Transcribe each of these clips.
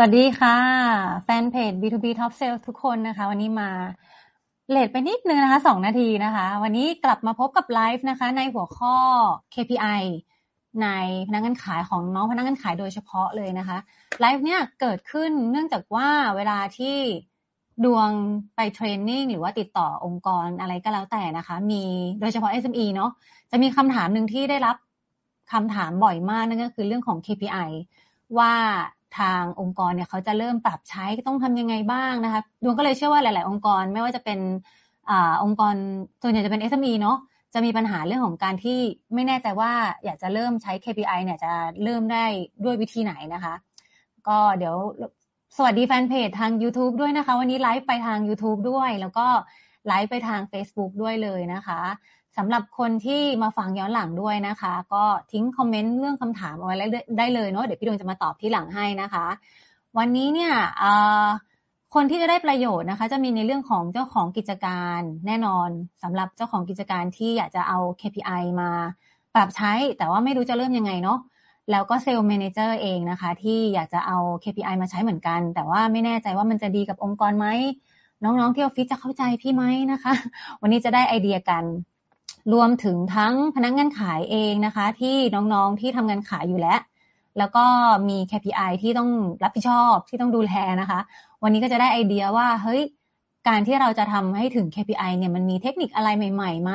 วัสดีค่ะ แฟนเพจ B2B Top Sales ทุกคนนะคะ วันนี้มาเลทไปนิดนึงนะคะสองนาทีนะคะ วันนี้กลับมาพบกับไลฟ์นะคะ ในหัวข้อ KPI ในพนักงานขายของน้องพนักงานขายโดยเฉพาะเลยนะคะไลฟ์เนี่ยเกิดขึ้นเนื่องจากว่าเวลาที่ดวงไปเทรนนิ่งหรือว่าติดต่อองค์กรอะไรก็แล้วแต่นะคะ มีโดยเฉพาะ SME เนาะจะมีคำถามหนึ่งที่ได้รับคำถามบ่อยมากนั่นก็คือเรื่องของ KPI ว่า ทางองค์กรเนี่ยเขาจะเริ่มปรับใช้ต้องทำยังไงบ้างนะคะดวงก็เลยเชื่อว่าหลาย ๆ องค์กรไม่ว่าจะเป็นอองค์กรส่วนใหญ่จะเป็น SME เนาะจะมีปัญหาเรื่องของการที่ไม่แน่ใจว่าอยากจะเริ่มใช้ KPI เนี่ยจะเริ่มได้ด้วยวิธีไหนนะคะ ก็เดี๋ยวสวัสดีแฟนเพจทาง YouTube ด้วยนะคะ วันนี้ไลฟ์ไปทาง YouTube ด้วย แล้วก็ไลฟ์ไปทาง Facebook ด้วยเลยนะคะ สำหรับคนที่มาฟังย้อนหลังด้วยนะคะ ก็ทิ้งคอมเมนต์เรื่องคำถามเอาไว้ได้เลยเนาะเดี๋ยวพี่ดวงจะมาตอบที่หลังให้นะคะ วันนี้เนี่ยคนที่จะได้ประโยชน์นะคะ จะมีในเรื่องของเจ้าของกิจการแน่นอนสำหรับเจ้าของกิจการที่อยากจะเอา KPI มาปรับใช้ แต่ว่าไม่รู้จะเริ่มยังไงเนาะแล้วก็เซลล์แมเนเจอร์เองนะคะ ที่อยากจะเอา KPI มาใช้เหมือนกัน แต่ว่าไม่แน่ใจว่ามันจะดีกับองค์กรไหมน้องๆที่ออฟฟิศจะเข้าใจพี่ไหมนะคะ วันนี้จะได้ไอเดียกัน รวมถึงทั้งพนักงงานขายเองนะคะ ที่น้องๆที่ทำงานขายอยู่แล้ว แล้วก็มี KPI ที่ต้องรับผิดชอบที่ต้องดูแลนะคะ วันนี้ก็จะได้ไอเดียว่าเฮ้ยการที่เราจะทำให้ถึง KPI เนี่ยมันมีเทคนิคอะไรใหม่ๆไหม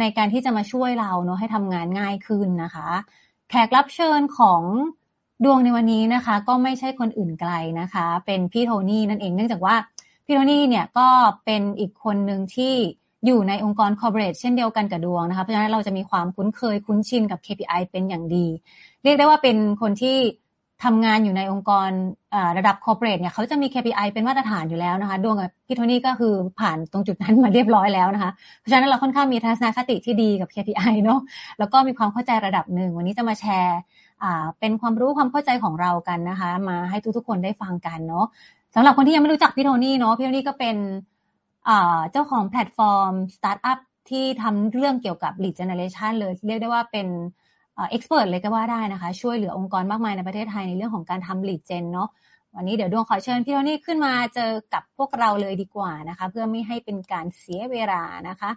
ในการที่จะมาช่วยเราเนาะให้ทำงานง่ายขึ้นนะคะ แขกรับเชิญของดวงในวันนี้นะคะ ก็ไม่ใช่คนอื่นไกลนะคะ เป็นพี่โทนี่นั่นเองเนื่องจากว่าพี่โทนี่เนี่ยก็เป็นอีกคนหนึ่งที่ อยู่ในองค์กร corporate เช่นเดียวกันกับดวงนะคะ เพราะฉะนั้นเราจะมีความคุ้นเคยคุ้นชินกับ KPI เป็นอย่างดี เรียกได้ว่าเป็นคนที่ทำงานอยู่ในองค์กรระดับ corporate เนี่ยเขาจะมี KPI เป็นมาตรฐานอยู่แล้วนะคะดวงกับพี่โทนี่ก็คือผ่านตรงจุดนั้นมาเรียบร้อยแล้วนะคะ เพราะฉะนั้นเราค่อนข้างมีทัศนคติที่ดีกับ KPI เนาะแล้วก็มีความเข้าใจระดับหนึ่ง วันนี้จะมาแชร์เป็นความรู้ความเข้าใจของเรากันนะคะ มาให้ทุกๆคนได้ฟังกันเนาะสำหรับคนที่ยังไม่รู้จักพี่โทนี่เนาะพี่โทนี่ก็เป็น เจ้าของแพลตฟอร์มสตาร์ทอัพที่ทำเรื่องเกี่ยวกับ lead generation เลย เรียกได้ว่าเป็น expert เลยก็ว่าได้นะคะ ช่วยเหลือองค์กรมากมายในประเทศไทยในเรื่องของการทำ lead gen เนาะวันนี้เดี๋ยวดวงขอเชิญพี่โทนี่ขึ้นมาเจอกับพวกเราเลยดีกว่านะคะ เพื่อไม่ให้เป็นการเสียเวลานะคะ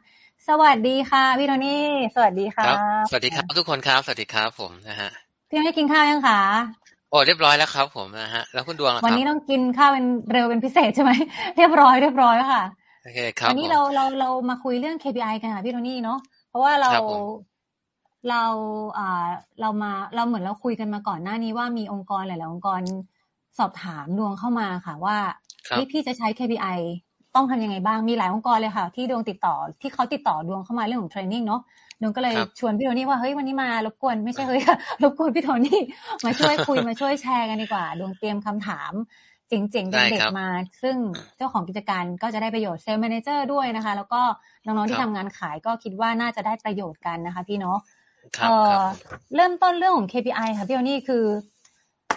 สวัสดีค่ะพี่โทนี่สวัสดีค่ะสวัสดีครับทุกคนครับสวัสดีครับผมนะฮะพี่โทนี่กินข้าวยังคะโอ้เรียบร้อยแล้วครับผมนะฮะแล้วคุณดวงวันนี้ต้องกินข้าวเป็นเร็วเป็นพิเศษใช่ไหมเรียบร้อยเรียบร้อยค่ะโอเคครับวันนี้เราเราเรามาคุยเรื่อง KPI กันค่ะพี่โทนี่เนาะเพราะว่าเราเราอ่าเรามาเราเหมือนเราคุยกันมาก่อนหน้านี้ว่ามีองค์กรหลายๆองค์กรสอบถามดวงเข้ามาค่ะว่าพี่พี่จะใช้ KPI ต้องทำยังไงบ้างมีหลายองค์กรเลยค่ะ ที่ดวงติดต่อที่เขาติดต่อดวงเข้ามาเรื่องของ training เนาะดวงก็เลยชวนพี่โทนี่ว่าเฮ้ยวันนี้มารบกวนไม่ใช่เฮ้ยรบกวนพี่โทนี่มาช่วยคุยมาช่วยแชร์กันดีกว่า ดวงเตรียมคำถาม เจ๋งๆเด็ดๆมา ซึ่งเจ้าของกิจการก็จะได้ประโยชน์ sales manager ด้วยนะคะ แล้วก็น้องๆที่ทำงานขายก็คิดว่าน่าจะได้ประโยชน์กันนะคะพี่เนาะเริ่มต้นเรื่องของ KPI ค่ะพี่โทนี่คือ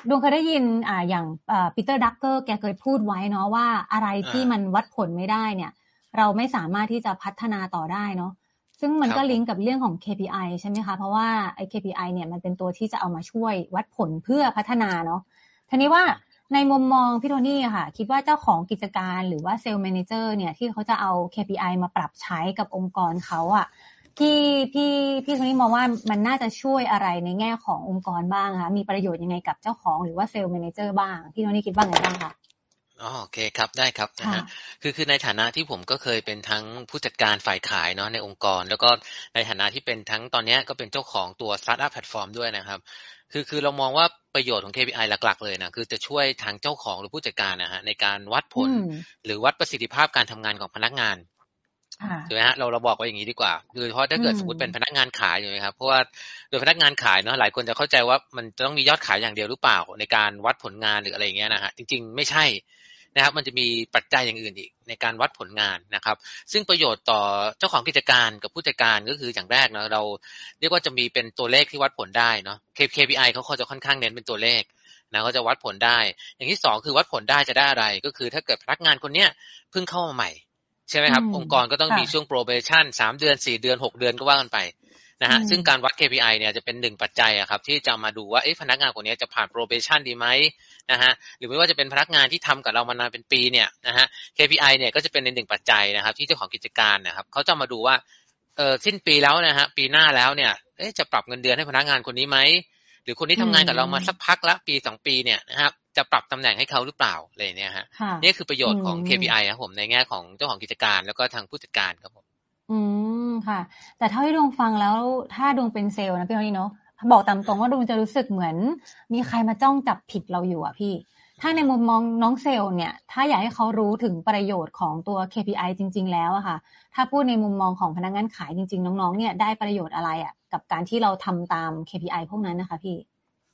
ดวงเคยได้ยินอ่าอย่างปีเตอร์ดรักเกอร์แกเคยพูดไว้เนาะว่าอะไรที่มันวัดผลไม่ได้เนี่ย เราไม่สามารถที่จะพัฒนาต่อได้เนาะซึ่งมันก็ลิงก์กับเรื่องของ KPI ใช่ไหมคะเพราะว่าไอ้ KPI เนี่ยมันเป็นตัวที่จะเอามาช่วยวัดผลเพื่อพัฒนาเนาะทีนี้ว่า ในมุมมองพี่โทนี่ค่ะ คิดว่าเจ้าของกิจการหรือว่า sales manager เนี่ยที่เขาจะเอา KPI มาปรับใช้กับองค์กรเขาอะพี่พี่พี่โทนี่มองว่ามันน่าจะช่วยอะไรในแง่ขององค์กรบ้างคะมีประโยชน์ยังไงกับเจ้าของหรือว่า sales manager บ้าง พี่โทนี่คิดว่าไงบ้างคะ อ๋อ โอเคครับ ได้ครับนะฮะ คือ คือในฐานะที่ผมก็เคยเป็นทั้งผู้จัดการฝ่ายขายเนาะในองค์กร แล้วก็ในฐานะที่เป็นทั้งตอนนี้ก็เป็นเจ้าของตัว สตาร์ทอัพ แพลตฟอร์มด้วยนะครับ คือ คือเรามองว่าประโยชน์ของ KPI หลัก ๆ เลยนะ คือจะช่วยทางเจ้าของหรือผู้จัดการนะฮะในการวัดผลหรือวัดประสิทธิภาพการทำงานของพนักงานใช่ไหมฮะเราเราบอกว่าอย่างนี้ดีกว่าคือเพราะถ้าเกิดสมมติเป็นพนักงานขายถูกไหมครับเพราะว่าโดยพนักงานขายเนาะหลายคนจะเข้าใจว่ามันจะต้องมียอดขายอย่างเดียวหรือเปล่าในการวัดผลงานหรืออะไรอย่างเงี้ยนะฮะจริง ๆ ไม่ใช่ นะครับ มันจะมีปัจจัยอย่างอื่นอีกในการวัดผลงานนะครับ ซึ่งประโยชน์ต่อเจ้าของกิจการกับผู้จัดการก็คืออย่างแรกเนาะเราเรียกว่าจะมีเป็นตัวเลขที่วัดผลได้เนาะ KPI เขาเขาจะค่อนข้างเน้นเป็นตัวเลขนะเขาจะวัดผลได้ อย่างที่สองคือวัดผลได้จะได้อะไร ก็คือถ้าเกิดพนักงานคนเนี้ยเพิ่งเข้ามาใหม่ ใช่ไหมครับ องค์กรก็ต้องมีช่วง probation สามเดือนสี่เดือนหกเดือนก็ว่ากันไป นะฮะอืมซึ่งการวัด KPI เนี่ยจะเป็นหนึ่งปัจจัยอะครับที่จะมาดูว่าเอ๊ะพนักงานคนนี้จะผ่าน probation ดีไหมนะฮะหรือไม่ว่าจะเป็นพนักงานที่ทำกับเรามานานเป็นปีเนี่ยนะฮะ KPI เนี่ยก็จะเป็นในหนึ่งปัจจัยนะครับ ที่เจ้าของกิจการนะครับเขาจะมาดูว่าเออสิ้นปีแล้วนะฮะปีหน้าแล้วเนี่ยเอ๊ะจะปรับเงินเดือนให้พนักงานคนนี้ไหมหรือคนที่ทำงานกับเรามาสักพักละปีสองปีเนี่ยนะครับจะปรับตำแหน่งให้เขาหรือเปล่าอะไรเนี่ยฮะค่ะนี่คือประโยชน์ของอืม KPI ครับผมในแง่ของเจ้าของกิจการแล้วก็ทางผู้จัดการครับผมอืม ค่ะ แต่เท่าที่ดวงฟังแล้วถ้าดวงเป็นเซลล์นะพี่โทนี่เนาะบอกตามตรงว่าดวงจะรู้สึกเหมือน มีใครมาจ้องจับผิดเราอยู่อะพี่ ถ้าในมุมมองน้องเซลล์เนี่ย ถ้าอยากให้เขารู้ถึงประโยชน์ของตัว KPI จริง ๆ แล้วอะค่ะ ถ้าพูดในมุมมองของพนักงานขายจริง ๆ น้องๆ เนี่ยได้ประโยชน์อะไรอะกับการที่เราทำตาม KPI พวกนั้นนะคะ พี่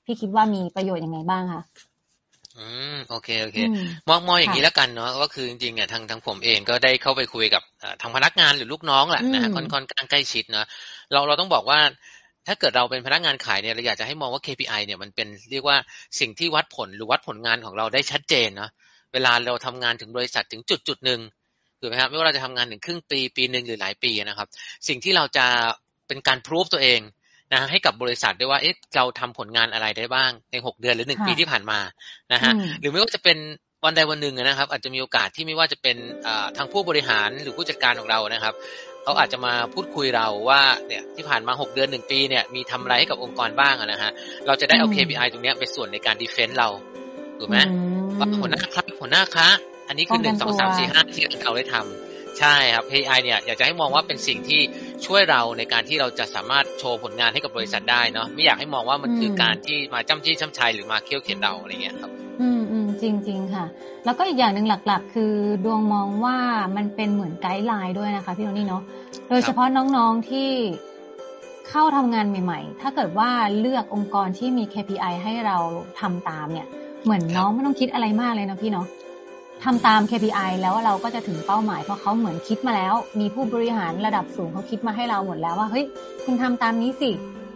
พี่คิดว่ามีประโยชน์ยังไงบ้างคะ อืมโอเคโอเคอืมมองมองอย่างนี้ค่ะแล้วกันเนาะก็คือจริงๆอะทางทางผมเองก็ได้เข้าไปคุยกับเอ่อทางพนักงานหรือลูกน้องแหละนะฮะอืมค่อนค่อนข้างใกล้ชิดเนาะเราเราต้องบอกว่า ถ้าเกิดเราเป็นพนักงานขายเนี่ยเราอยากจะให้มองว่า KPI เนี่ยมันเป็นเรียกว่าสิ่งที่วัดผลหรือวัดผลงานของเราได้ชัดเจนเนาะเวลาเราทำงานถึงบริษัทถึงจุดจุดหนึ่งถูกไหมครับไม่ว่าเราจะทำงานถึงครึ่งปีปีหนึ่งหรือหลายปีนะครับ สิ่งที่เราจะเป็นการพิสูจตัวเอง นะฮะให้กับบริษัทด้วยว่าเอ๊ะเราทำผลงานอะไรได้บ้างในหกเดือนหรือหนึ่งค่ะปีที่ผ่านมานะฮะอืมหรือไม่ว่าจะเป็นวันใดวันหนึ่งนะครับ อาจจะมีโอกาสที่ไม่ว่าจะเป็นอ่าทางผู้บริหารหรือผู้จัดการของเรานะครับเขาอาจจะมาพูดคุยเราว่าเนี่ยที่ผ่านมา 6 เดือนหนึ่งปีเนี่ยมีทำอะไรให้กับองค์กรบ้างอะนะฮะเราจะได้เอาอืม KPI ตรงเนี้ยเป็นส่วนในการดีเฟนต์เราถูกไหมอืว่าหัวหน้าครับหัวหน้าคะอันนี้คือหป้นึ่องงกันสองสามตัวสี่ห้าที่เราได้ทำ ใช่ครับ KPI เนี่ยอยากจะให้มองว่าเป็นสิ่งที่ช่วยเราในการที่เราจะสามารถโชว์ผลงานให้กับบริษัทได้เนาะไม่อยากให้มองว่ามันคือการที่มาจ้ำจี้จ้ำชัยหรือมาเคี่ยวเข็นเราอะไรเงี้ยครับ อืมอืมจริงจริงๆค่ะ แล้วก็อีกอย่างหนึ่งหลัก ๆ คือดวงมองว่ามันเป็นเหมือนไกด์ไลน์ด้วยนะคะพี่โทนี่เนาะโดยเฉพาะน้องๆที่เข้าทำงานใหม่ ๆ ถ้าเกิดว่าเลือกองค์กรที่มี KPI ให้เราทำตามเนี่ย เหมือนน้องไม่ต้องคิดอะไรมากเลยนะพี่เนาะ ทำตาม KPI แล้วเราก็จะถึงเป้าหมายเพราะเขาเหมือนคิดมาแล้ว มีผู้บริหารระดับสูงเขาคิดมาให้เราหมดแล้วว่าเฮ้ยคุณทำตามนี้สิ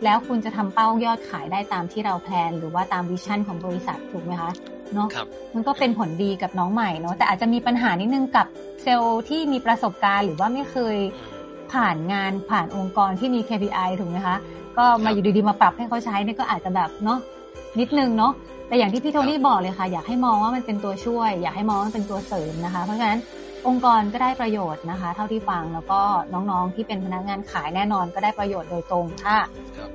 แล้วคุณจะทำเป้ายอดขายได้ตามที่เราแพลน หรือว่าตามวิชั่นของบริษัทถูกไหมคะเนาะครับมันก็เป็นผลดีกับน้องใหม่เนาะแต่อาจจะมีปัญหานิดนึงกับเซลล์ที่มีประสบการณ์ หรือว่าไม่เคยผ่านงานผ่านองค์กรที่มี KPI ถูกไหมคะ ก็มาอยู่ดีๆมาปรับให้เขาใช้เนี่ยก็อาจจะแบบเนาะนิดนึงเนาะ แต่อย่างที่พี่โทนี่บอกเลยค่ะ อยากให้มองว่ามันเป็นตัวช่วย อยากให้มองว่ามันเป็นตัวเสริมนะคะ เพราะฉะนั้นองค์กรก็ได้ประโยชน์นะคะ เท่าที่ฟังแล้วก็น้องๆที่เป็นพนักงานขายแน่นอนก็ได้ประโยชน์โดยตรงถ้าครับ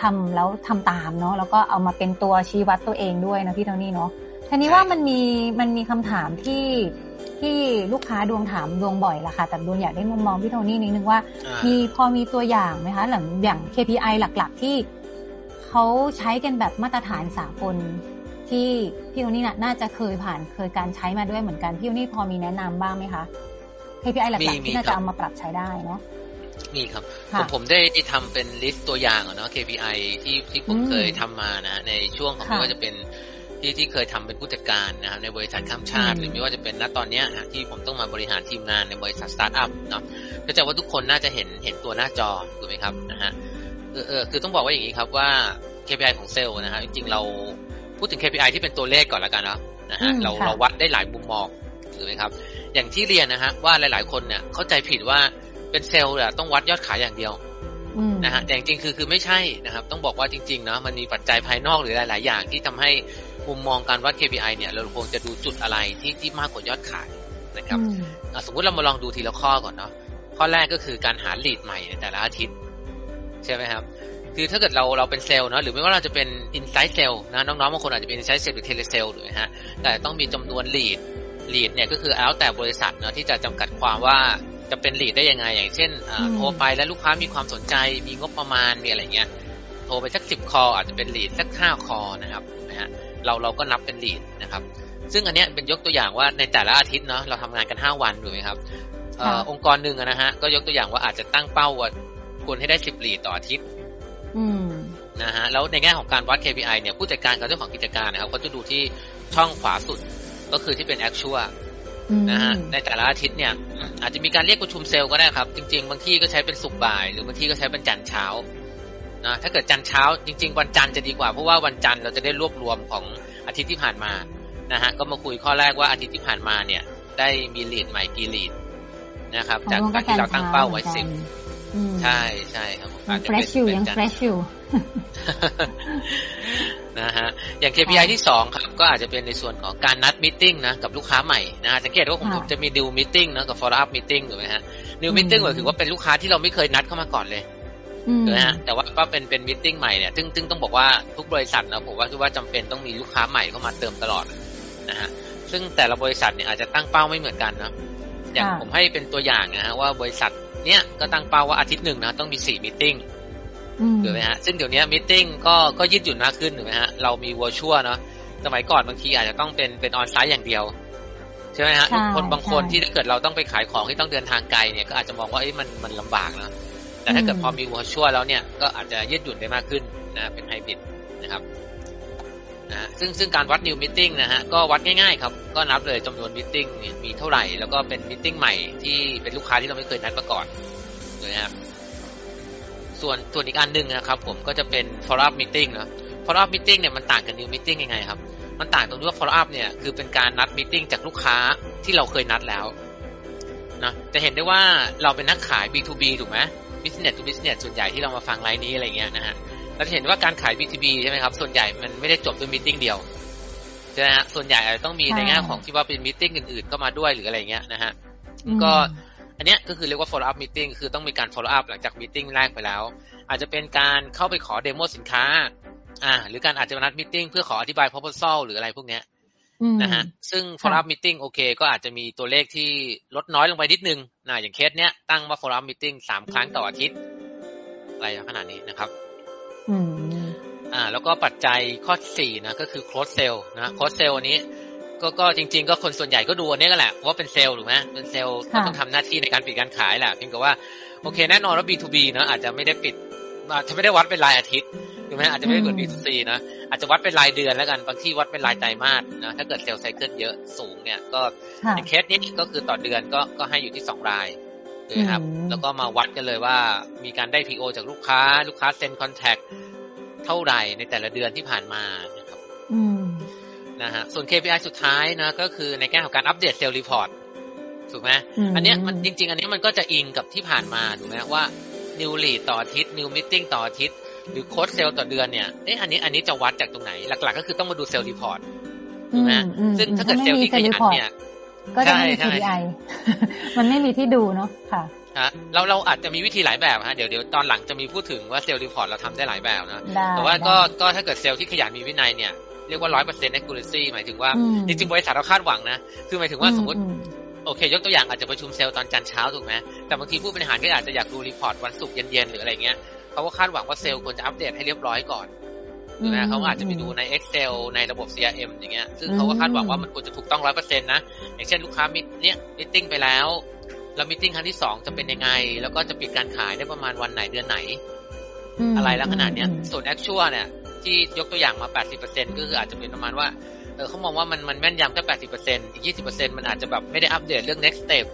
ทำแล้วทำตามเนาะแล้วก็เอามาเป็นตัวชี้วัดตัวเองด้วยนะพี่โทนี่เนาะทีนี้ว่ามันมีมันมีคำถามที่ที่ลูกค้าดวงถามดวงบ่อยละค่ะ แต่ดวงอยากได้มุมมองพี่โทนี่นิดนึงว่าอ่ามีพอมีตัวอย่างไหมคะหลังอย่าง KPI หลัก ๆ ที่เขาใช้กันแบบมาตรฐานสากล ที่พี่โทนี่น่ะน่าจะเคยผ่านเคยการใช้มาด้วยเหมือนกันพี่โทนี่พอมีแนะนำบ้างไหมคะ KPI หลักมีๆมีที่น่าจะครับเอามาปรับใช้ได้เนาะมีครับค่ะผมผมได้ทำเป็น list ตัวอย่างอะเนาะ KPI ที่ที่ผมอืมเคยทำมานะในช่วงของค่ะไม่ว่าจะเป็นที่ที่เคยทำเป็นผู้จัดการนะครับในบริษัทข้ามชาติอืมหรือไม่ว่าจะเป็นณตอนเนี้ยฮะที่ผมต้องมาบริหารทีมงานในบริษัทสตาร์ทอัพเนาะก็จะว่าทุกคนน่าจะเห็นเห็นตัวหน้าจอถูกไหมครับนะฮะเออเออคือต้องบอกว่าอย่างนี้ครับว่า KPI ของเซลล์นะฮะจริงๆเรา พูดถึง KPI ที่เป็นตัวเลขก่อนแล้วกันเนาะนะฮะอืมเราค่ะเราวัดได้หลายมุมมองถูกไหมครับ อย่างที่เรียนนะฮะว่าหลาย ๆ คนเนี่ยเข้าใจผิดว่าเป็นเซลล์เนี่ยต้องวัดยอดขายอย่างเดียวอืมนะฮะแต่จริงๆคือคือไม่ใช่นะครับ ต้องบอกว่าจริงๆเนาะมันมีปัจจัยภายนอกหรือหลาย ๆ อย่างที่ทำให้มุมมองการวัด KPI เนี่ย เราควรจะดูจุดอะไรที่ที่มากกว่ายอดขายนะครับอืมอะสมมุติเรามาลองดูทีละข้อก่อนเนาะข้อแรกก็คือการหา lead ใหม่ในแต่ละอาทิตย์ ใช่ไหมครับ คือถ้าเกิดเราเราเป็นเซลล์เนาะหรือไม่ว่าเราจะเป็น inside sale นะน้องๆบางคนอาจจะเป็น inside sale หรือ tele sale ถูกไหมฮะแต่ต้องมีจำนวน lead lead เนี่ยก็คือแล้วแต่บริษัทเนาะที่จะจำกัดความว่าจะเป็น lead ได้ยังไง อย่างเช่นอ่าอืมโทรไปแล้วลูกค้ามีความสนใจ มีงบประมาณมีอะไรเงี้ยโทรไปสักสิบคออาจจะเป็น lead สักห้าคอนะครับนะฮะเราเราก็นับเป็น lead นะครับ ซึ่งอันเนี้ยเป็นยกตัวอย่างว่าในแต่ละอาทิตย์เนาะเราทำงานกันห้าวันถูกไหมครับเอ่อค่ะองค์กรหนึ่งอะนะฮะก็ยกตัวอย่างว่าอาจจะตั้งเป้าว่าควรให้ได้สิบ lead ต่ออาทิตย์อืม นะฮะแล้วในแง่ของการวัด KPI เนี่ยผู้จัดการกับเจ้าของกิจการนะครับเขาจะดูที่ช่องขวาสุดก็คือที่เป็น actual อืมนะฮะในแต่ละอาทิตย์เนี่ยอืมอาจจะมีการเรียกประชุมเซลล์ก็ได้ครับ จริง ๆ บางที่ก็ใช้เป็นสุกร์บ่าย หรือบางที่ก็ใช้เป็นจันทร์เช้านะถ้าเกิดจันทร์เช้า จริง ๆ วันจันทร์จะดีกว่า เพราะว่าวันจันทร์เราจะได้รวบรวมของอาทิตย์ที่ผ่านมานะฮะก็มาคุยข้อแรกว่าอาทิตย์ที่ผ่านมาเนี่ย ได้มีลีดใหม่กี่ลีดนะครับของจากดวงจากที่เราตั้งเป้าไว้หมือนสินบอืมใช่ใช่ครับผม ยังเฟรชอยู่ยังเฟรชอยู่นะฮะอย่าง KPI ที่สองครับก็อาจจะเป็นในส่วนของการนัดมิ팅นะกับลูกค้าใหม่นะฮะสังเกตว่าผมจะมี new meeting นะกับ follow up meeting ถูกไหมฮะ new meeting ก็คือว่าเป็นลูกค้าที่เราไม่เคยนัดเข้ามาก่อนเลยถูกไหมฮะแต่ว่าก็เป็นเป็นมิ팅ใหม่เนี่ยซึ่งซึ่งต้องบอกว่าทุกบริษัทนะผมว่าคือว่าจำเป็นต้องมีลูกค้าใหม่เข้ามาเติมตลอดนะฮะซึ่งแต่ละบริษัทเนี่ยอาจจะตั้งเป้าไม่เหมือนกันนะอย่างผมให้เป็นตัวอย่างนะฮะว่าบริษัท เนี้ยก็ตั้งเป้าว่าอาทิตย์หนึ่งนะต้องมีสี่มิ팅ถูกไหมฮะซึ่งเดี๋ยวนี้มิ팅ก็ก็ยืดหยุ่นมากขึ้นถูกไหมฮะเรามีวอชัวเนาะสมัยก่อนบางทีอาจจะต้องเป็นเป็นออนไซต์อย่างเดียวใช่ไหมฮะคนบางคนที่ถ้าเกิดเราต้องไปขายของที่ต้องเดินทางไกลเนี่ยก็อาจจะมองว่าเอ้ยมันมันลำบากนะแต่ถ้าเกิดพอมีวอชัวแล้วเนี่ยก็อาจจะยืดหยุ่นได้มากขึ้นนะเป็นไฮบริดนะครับ นะซึ่งซึ่งการวัด new meeting นะฮะก็วัดง่ายๆครับ ก็นับเลยจำนวน meeting มีเท่าไหร่ แล้วก็เป็น meeting ใหม่ที่เป็นลูกค้าที่เราไม่เคยนัดมาก่อนนะครับส่วนส่วนอีกอันหนึ่งนะครับผมก็จะเป็น follow up meeting นะ follow up meeting เนี่ยมันต่างกับ new meeting ยังไงครับ มันต่างตรงที่ว่า follow up เนี่ยคือเป็นการนัด meeting จากลูกค้าที่เราเคยนัดแล้วนะจะเห็นได้ว่าเราเป็นนักขาย B2B ถูกไหม business to business ส่วนใหญ่ที่เรามาฟังไลน์นี้อะไรเงี้ยนะฮะ เราจะเห็นว่าการขาย B2B ใช่ไหมครับ ส่วนใหญ่มันไม่ได้จบด้วย meeting เดียวใช่ไหมฮะส่วนใหญ่อาจจะต้องมีในแง่ของที่ว่าเป็น meeting อื่นๆก็มาด้วยหรืออะไรเงี้ยนะฮะก็อันนี้ก็คือเรียกว่า follow up meeting คือต้องมีการ follow up หลังจาก meeting แรกไปแล้ว อาจจะเป็นการเข้าไปขอเดโมสินค้า อ่า หรือการอาจจะนัด meeting เพื่อขออธิบาย proposal หรืออะไรพวกนี้นะฮะซึ่ง follow up meeting โอเค ก็อาจจะมีตัวเลขที่ลดน้อยลงไปนิดนึงนะอย่างเคสเนี้ยตั้งว่า follow up meeting สามครั้งต่ออาทิตย์ อะไรขนาดนี้นะครับ อืมอ่า แล้วก็ปัจจัยข้อสี่นะก็คือ close sale นะ close sale นี้ ก็ก็จริง ๆ ก็คนส่วนใหญ่ก็ดูอันนี้กันแหละว่าเป็นเซลล์ถูกไหมเป็นเซลล์ก็ต้องทำหน้าที่ในการปิดการขายแหละเพียงแต่ว่าโอเคแน่นอนว่า B2B เนาะอาจจะไม่ได้ปิดอาจจะไม่ได้วัดเป็นรายอาทิตย์ถูกไหมอาจจะไม่ได้เหมือน B2C นะอาจจะวัดเป็นรายเดือนแล้วกันบางที่วัดเป็นรายไตรมาสนะถ้าเกิด sales cycle เยอะสูงเนี่ยก็ในเคสนี้ก็คือต่อเดือนก็ก็ให้อยู่ที่สองราย นะครับ แล้วก็มาวัดกันเลยว่ามีการได้ PO จากลูกค้า ลูกค้าเซ็น contract เท่าไหร่ในแต่ละเดือนที่ผ่านมานะครับนะฮะส่วน KPI สุดท้ายนะก็คือในแง่ของการ update sales report ถูกไหมอันนี้มันจริง ๆ อันนี้มันก็จะอิงกับที่ผ่านมาถูกไหมว่า new lead ต่ออาทิตย์ new meeting ต่ออาทิตย์ หรือ close sale ต่อเดือนเนี่ยเอ๊ะอันนี้อันนี้จะวัดจากตรงไหนหลัก ๆ ก็คือต้องมาดู sales reportถูกไหมซึ่งถ้าเกิดเซลล์ที่ขยันเนี่ย ก็จะมี KPI มันไม่มีที่ดูเนาะค่ะเราเราอาจจะมีวิธีหลายแบบฮะเดี๋ยวเดี๋ยวตอนหลังจะมีพูดถึงว่า sales report เราทำได้หลายแบบนะ แต่ว่าก็ก็ถ้าเกิดเซลล์ที่ขยันมีวินัยเนี่ยเรียกว่าร้อยเปอร์เซ็นต์ accuracy หมายถึงว่า จริงๆบริษัทเราคาดหวังนะ คือหมายถึงว่าสมมติ โอเค ยกตัวอย่างอาจจะประชุมเซลล์ตอนจันเช้าถูกไหมแต่บางทีผู้บริหารก็อาจจะอยากดู report วันศุกร์เย็นๆหรืออะไรเงี้ยเขาก็คาดหวังว่าเซลล์ควรจะอัปเดตให้เรียบร้อยก่อน นะเขาอาจจะไปดูใน Excel ในระบบ CRM อย่างเงี้ย ซึ่งเขาก็คาดหวังว่ามันควรจะถูกต้องร้อยเปอร์เซ็นต์นะ อย่างเช่นลูกค้ามิเนี่ยมิ팅ไปแล้ว แล้วมิ팅ครั้งที่สองจะเป็นยังไง แล้วก็จะปิดการขายได้ประมาณวันไหนเดือนไหน อะไรแล้วขนาดเนี้ย ส่วน actual เนี่ย ที่ยกตัวอย่างมา 80%ก็คืออาจจะเป็นประมาณว่า เออเขามองว่ามันมันแม่นยำแค่80%อีก 20%มันอาจจะแบบไม่ได้อัปเดตเรื่อง next step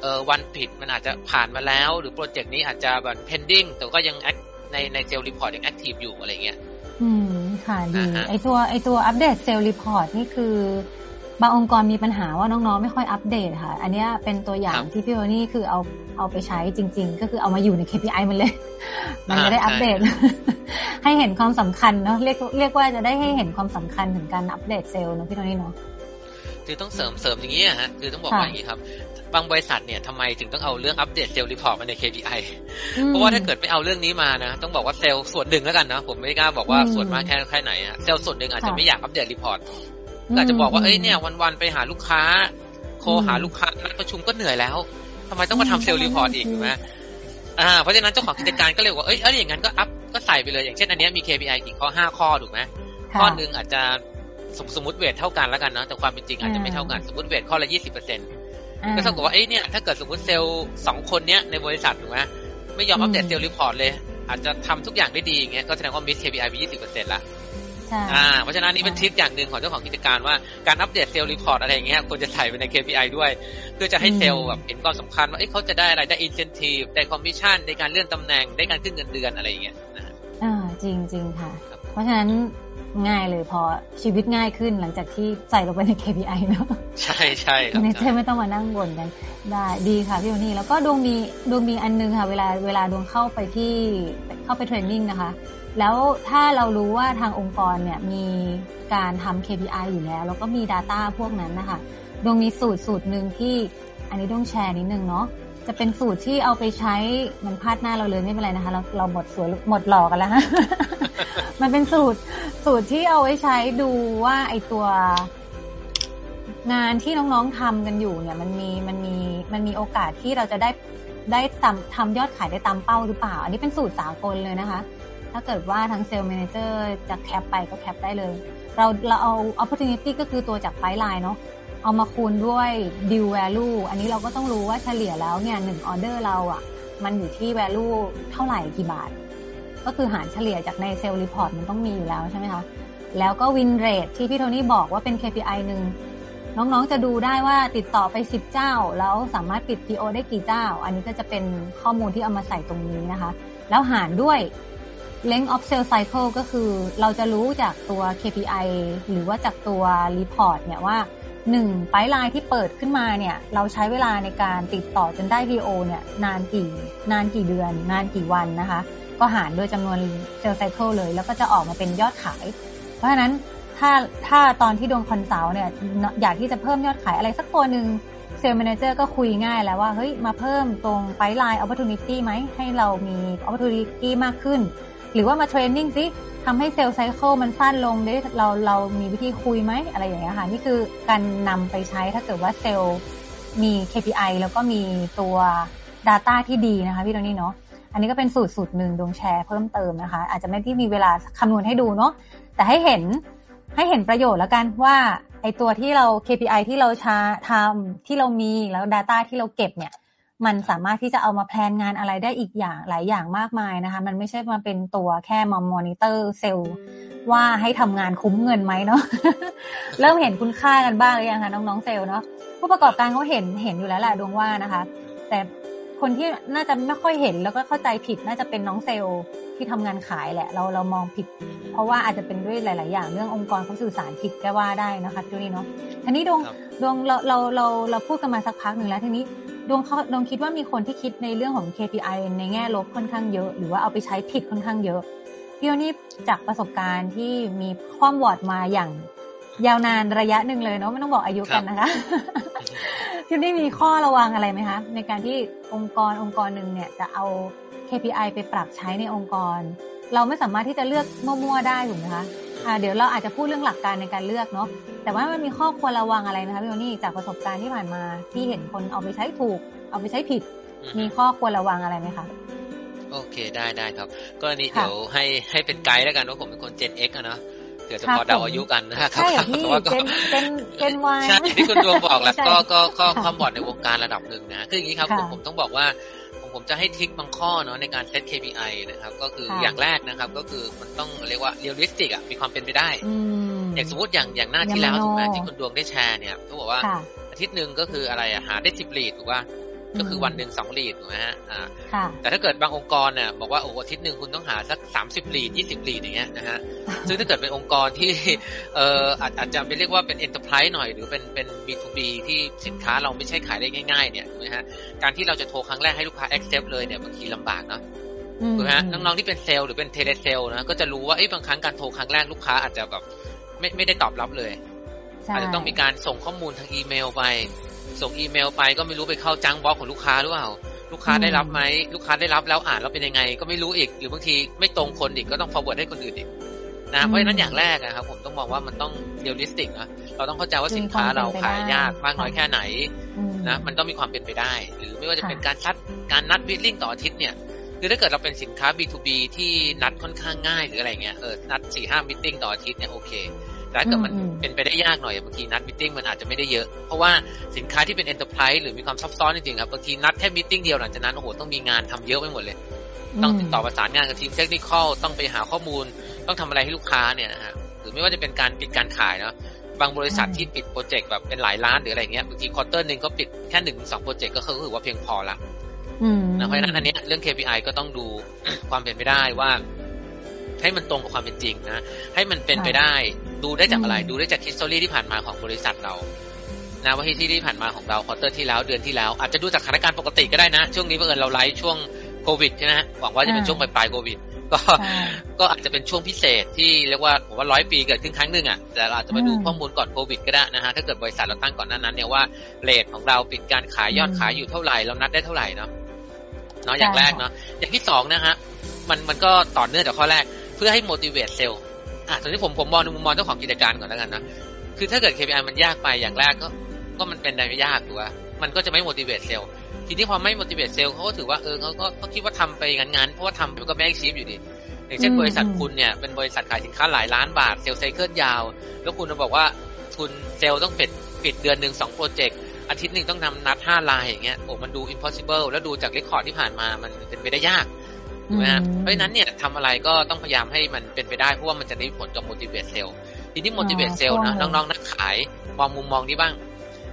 เออวันผิดมันอาจจะผ่านมาแล้ว หรือโปรเจกต์นี้อาจจะแบบ pending แต่ก็ยังในใน sales report ยัง active อยู่อะไรเงี้ย อืมค่ะดีไอตัวไอตัวอัปเดต sales report นี่คือบางองค์กรมีปัญหาว่าน้องๆ ไม่ค่อยอัปเดตค่ะ อันนี้เป็นตัวอย่างที่พี่โทนี่คือเอาเอาไปใช้จริง ๆ ก็คือเอามาอยู่ใน KPI มันเลย มันจะได้อัปเดต ให้เห็นความสำคัญเนาะเรียกเรียกว่าจะได้ให้เห็นความสำคัญถึงการอัปเดตเซลล์เนาะพี่โทนี่เนาะคือต้องเสริมเสริมอย่างนี้ฮะคือต้องบอกว่าอย่างนี้ครับ บางบริษัทเนี่ยทำไมถึงต้องเอาเรื่องอัปเดต sales report มาใน KPI เพราะว่าถ้าเกิดไม่เอาเรื่องนี้มานะ ต้องบอกว่าเซลล์ส่วนหนึ่งแล้วกันนะผมไม่กล้าบอกว่าส่วนมากแค่แค่ไหนอะเซลล์ส่วนหนึ่งอาจจะไม่อยากอัปเดต report อาจจะบอกว่าเอ้ยเนี่ยวันๆไปหาลูกค้าโทรหาลูกค้านัดประชุมก็เหนื่อยแล้วทำไมต้องมาทำ sales report อีกถูกไหมอ่าเพราะฉะนั้นเจ้าของกิจการก็เลยว่าเอ้ยเอ้ยอย่างนั้นก็อัพก็ใส่ไปเลยอย่างเช่นอันนี้มี KPI กี่ข้อห้าข้อถูกไหมข้อหนึ่งอาจจะสมสมมติ weight เท่ากันแล้วกันเนาะแต่ความเป็นจริงอาจจะไม่เท่ากันสมมติ weight ข้อละยี่สิบเปอร์เซ็นต์ ก็เท่ากับว่าเอ้ยเนี่ยถ้าเกิดสมมติเซลล์สองคนเนี้ยในบริษัทถูกไหมไม่ยอมอัปเดตเซลล์รีพอร์ตเลย อาจจะทำทุกอย่างได้ดีอย่างเงี้ยก็แสดงว่ามิส KPI ไปยี่สิบเปอร์เซ็นต์ละอ่า เพราะฉะนั้นนี่เป็นทิปอย่างหนึ่งของเจ้าของกิจการว่าการอัปเดตเซลล์รีพอร์ตอะไรอย่างเงี้ยควรจะใส่ไปใน KPI ด้วย เพื่อจะให้เซลล์แบบเห็นความสำคัญว่าเขาจะได้อะไรได้อินเซนティブได้คอมมิชชั่นได้การเลื่อนตำแหน่งได้การขึ้นเงินเดือนอะไรอย่างเงี้ยนะอ่าจริงจริงค่ะ เพ ราะราะฉะนั้นง่ายเลยพอชีวิตง่ายขึ้นหลังจากที่ใส่ลงไปใน KPI เนาะใช่ใช่ครับเนเจอร์ไม่ต้องมานั่งบ่นกันได้ดีค่ะพี่โอนี่แล้วก็ดวงมีดวงมีอันนึงค่ะ เวลาเวลาดวงเข้าไปที่เข้าไปเทรนนิ่งนะคะ แล้วถ้าเรารู้ว่าทางองค์กรเนี่ยมีการทำ KPI อยู่แล้ว แล้วก็มี Data พวกนั้นนะคะดวงมีสูตรสูตรหนึ่งที่อันนี้ต้องแชร์นิดนึงเนาะ จะเป็นสูตรที่เอาไปใช้มันพลาดหน้าเราเลยไม่เป็นไรนะคะ เราเราหมดสวยหมดหลอกกันแล้วฮะมันเป็นสูตรสูตรที่เอาไว้ใช้ดูว่าไอตัวงานที่น้องๆทำกันอยู่เนี่ย มันมีมันมีมันมีโอกาสที่เราจะได้ได้ทำทำยอดขายได้ตามเป้าหรือเปล่า อันนี้เป็นสูตรสากลเลยนะคะ ถ้าเกิดว่าทางเซลล์แมเนเจอร์จะแคปไปก็แคปได้เลย เราเราเอา opportunity ก็คือตัวจากไฟไลน์เนาะ เอามาคูณด้วย deal value อันนี้เราก็ต้องรู้ว่าเฉลี่ยแล้วเนี่ยหนึ่งออเดอร์เราอะ่ะ มันอยู่ที่ value เท่าไหร่กี่บาท ก็คือหารเฉลี่ยจากใน sales report มันต้องมีอยู่แล้วใช่ไหมคะ แล้วก็ win rate ที่พี่โทนี่บอกว่าเป็น KPI หนึ่งน้องๆจะดูได้ว่าติดต่อไป 10 เจ้า แล้วสามารถปิด PO ได้กี่เจ้า อันนี้ก็จะเป็นข้อมูลที่เอามาใส่ตรงนี้นะคะ แล้วหารด้วย length of sales cycle ก็คือเราจะรู้จากตัว KPI หรือว่าจากตัว report เนี่ยว่า หนึ่ง pipeline ที่เปิดขึ้นมาเนี่ย เราใช้เวลาในการติดต่อจนได้ PO เนี่ยนานกี่นานกี่เดือน นานกี่วันนะคะ ก็หารด้วยจำนวน sales cycle เลย แล้วก็จะออกมาเป็นยอดขาย เพราะฉะนั้นถ้าถ้าตอนที่ดวง consult เนี่ยอยากที่จะเพิ่มยอดขายอะไรสักตัวหนึ่ง sales manager ก็คุยง่ายแล้วว่าเฮ้ยมาเพิ่มตรง pipeline opportunity ไหมให้เรามี opportunity มากขึ้น หรือว่ามา training สิทำให้ sales cycle มันสั้นลงได้เราเรามีวิธีคุยไหมอะไรอย่างเงี้ยค่ะ นี่คือการนำไปใช้ถ้าเกิดว่าเซลล์มี KPI แล้วก็มีตัว Data ที่ดีนะคะพี่โทนี่เนาะอันนี้ก็เป็นสูตรสูตรหนึ่งดวงแชร์เพิ่มเติมนะคะ อาจจะไม่ได้มีเวลาคำนวณให้ดูเนาะแต่ให้เห็นให้เห็นประโยชน์แล้วกันว่าไอตัวที่เรา KPI ที่เราจะทำที่เรามีแล้ว Data ที่เราเก็บเนี่ย มันสามารถที่จะเอามา plan งานอะไรได้อีกอย่างหลายอย่างมากมายนะคะ มันไม่ใช่มาเป็นตัวแค่มามอนิเตอร์เซลล์ว่าให้ทำงานคุ้มเงินไหมเนาะเริ่มเห็นคุณค่ากันบ้างหรือยังคะน้องๆเซลล์เนาะผู้ประกอบการเขาเห็นเห็นอยู่แล้วแหละดวงว่านะคะ แต่คนที่น่าจะไม่ค่อยเห็นแล้วก็เข้าใจผิดน่าจะเป็นน้องเซลล์ที่ทำงานขายแหละ เราเรามองผิด เพราะว่าอาจจะเป็นด้วยหลาย ๆ อย่างเรื่ององค์กรเขาสื่อสารผิดก็ว่าได้นะคะทีนี้เนาะทีนี้ดวงดวงเราเราเราเราพูดกันมาสักพักหนึ่งแล้วทีนี้ ดวงเขาดวงคิดว่ามีคนที่คิดในเรื่องของ KPI ในแง่ลบค่อนข้างเยอะ หรือว่าเอาไปใช้ผิดค่อนข้างเยอะพี่โอนี่จากประสบการณ์ที่มีความวอร์ดมาอย่างยาวนานระยะหนึ่งเลยเนาะไม่ต้องบอกอายุกันนะคะที่นี่มีข้อระวังอะไรไหมคะ ในการที่องค์กรองค์กรหนึ่งเนี่ยจะเอา KPI ไปปรับใช้ในองค์กร เราไม่สามารถที่จะเลือกมั่วๆได้ถูกไหมคะะ เดี๋ยวเราอาจจะพูดเรื่องหลักการในการเลือกเนาะแต่ว่ามันมีข้อควรระวังอะไรไหมคะพี่โอนี่จากประสบการณ์ที่ผ่านมาที่เห็นคนเอาไปใช้ถูก เอาไปใช้ผิด มีข้อควรระวังอะไรไหมคะโอเคได้ได้ครับ ก็นี่เดี๋ยวให้ให้เป็นไกด์แล้วกันว่าผมเป็นคน Gen X อะเนาะเดี๋ยวจะพอเดาอายุกันนะครับใช่พี่เจนเจนเจนวายใช่ที่คุณดวงบอกแล้วก็ก็ก็ความบอดในวงการระดับหนึ่งนะคืออย่างนี้ครับผมผมต้องบอกว่า ผมผมจะให้ trick บางข้อเนาะในการ set KPI นะครับ ก็คืออย่างแรกนะครับ ก็คือมันต้องเรียกว่า realistic อะมีความเป็นไปได้อย่างสมมติอย่างอย่างหน้าที่แล้วถูกไหมที่คุณดวงได้แชร์เนี่ยเขาบอกว่าอาทิตย์หนึ่งก็คืออะไรอะหาได้สิบ lead ถูกป่ะ ก็คือวันหนึ่งสอง lead ถูกไหมฮะอ่าแต่ถ้าเกิดบางองค์กรเนี่ยบอกว่าโอ้อาทิตย์หนึ่งคุณต้องหาสักสามสิบ lead ยี่สิบ lead อย่างเงี้ยนะฮะซึ่งถ้าเกิดเป็นองค์กรที่เอ่ออาจอาจจะเป็นเรียกว่าเป็น enterprise หน่อยหรือเป็นเป็น B2B ที่สินค้าเราไม่ใช่ขายได้ง่าย ๆ เนี่ยถูกไหมฮะการที่เราจะโทรครั้งแรกให้ลูกค้า accept เลยเนี่ยบางทีลำบากเนาะถูกไหมฮะน้องๆที่เป็นเซลล์หรือเป็น telesales นะก็จะรู้ว่าไอ้บางครั้งการโทรครั้งแรกลูกค้าอาจจะแบบไม่ไม่ได้ตอบรับเลยอาจจะต้องมีการส่งข้อมูลทางอีเมลไป ส่งอีเมลไปก็ไม่รู้ไปเข้า junk box ของลูกค้าหรือเปล่า ลูกค้าได้รับไหมลูกค้าได้รับแล้วอ่านแล้วเป็นยังไง ก็ไม่รู้อีกหรือบางทีไม่ตรงคนอีกก็ต้อง forward ให้คนอื่นอีกนะเพราะฉะนั้นอย่างแรกนะครับผมต้องมองว่ามันต้อง realistic นะเราต้องเข้าใจว่าสินค้าเราขายยากมากน้อยแค่ไหนนะมันต้องมีความเป็นไปได้ หรือไม่ว่าจะเป็นการนัดการนัด meeting ต่ออาทิตย์เนี่ยคือถ้าเกิดเราเป็นสินค้า B2B ที่นัดค่อนข้างง่ายหรืออะไรเงี้ยเออนัดสี่ห้า meeting ต่ออาทิตย์เนี่ยโอเค แต่ถ้าเกิดมันเป็นไปได้ยากหน่อยบางทีนัด meeting มันอาจจะไม่ได้เยอะ เพราะว่าสินค้าที่เป็น enterprise หรือมีความซับซ้อนจริงๆครับบางทีนัดแค่ meeting เดียวหลังจากนั้นโอ้โหต้องมีงานทำเยอะไปหมดเลย ต้องติดต่อประสานงานกับทีม technical ต้องไปหาข้อมูล ต้องทำอะไรให้ลูกค้าเนี่ยนะฮะหรือไม่ว่าจะเป็นการปิดการขายเนาะบางบริษัทที่ปิดโปรเจกต์แบบเป็นหลายล้านหรืออะไรเงี้ยบางที quarter หนึ่งก็ปิดแค่หนึ่งสองโปรเจกต์ก็คือว่าเพียงพอละนะเพราะฉะนั้นอันนี้เรื่อง KPI ก็ต้องดูความเป็นไปได้ว่า ให้มันตรงกับความเป็นจริงนะให้มันเป็นไปได้ ดูได้จากอะไร ดูได้จาก history ที่ผ่านมาของบริษัทเรานะว่าที่ที่ผ่านมาของเรา quarter ที่แล้วเดือนที่แล้ว อาจจะดูจากสถานการณ์ปกติก็ได้นะ ช่วงนี้เมื่อเราไลฟ์ช่วงโควิดใช่ไหมหวังว่าจะเป็นช่วงปลายโควิดก็ก็อาจจะเป็นช่วงพิเศษที่เรียกว่าผมว่าร้อยปีเกิดขึ้นครั้งหนึ่งอะแต่เราอาจจะมาดูข้อมูลก่อนโควิดก็ได้นะฮะถ้าเกิดบริษัทเราตั้งก่อนหน้านั้นเนี่ยว่าเลทของเราปิดการขายยอดขายอยู่เท่าไหร่เรานัดได้เท่าไหร่เนาะเนาะอย่างแรกเนาะอย่างที่สองนะฮะมันมันก็ต่อเนื่องจากข้อแรก เพื่อให้ motivate เซลล์ อะตอนนี้ผมผมมองในมุมมองเจ้าของกิจการก่อนแล้วกันนะคือถ้าเกิด KPI มันยากไปอย่างแรกก็ก็มันเป็นได้ยากถูกป่ะมันก็จะไม่ motivate เซลล์ทีนี้พอไม่ motivate เซลล์เขาก็ถือว่าเออเขาก็เขาคิดว่าทำไปงั้นๆเพราะว่าทำมันก็ไม่ได้ชีพอยู่ดีอย่างเช่นบริษัทคุณเนี่ยเป็นบริษัทขายสินค้าหลายล้านบาทเซลล์ไซเคิลยาว แล้วคุณจะบอกว่าคุณเซลล์ต้องปิดปิดเดือนหนึ่งสองโปรเจกต์อาทิตย์หนึ่งต้องทำนัดห้ารายอย่างเงี้ยโอ้มันดู impossible แล้วดูจาก record ที่ผ่านมามันเป็นไปได้ยาก ถูกไหมฮะเพราะฉะนั้นเนี่ยทำอะไรก็ต้องพยายามให้มันเป็นไปได้เพราะว่ามันจะได้ผลกับ motivate เซลล์ทีนี้ motivate เซลล์นะน้องๆนักขายมองมุมมองนี้บ้าง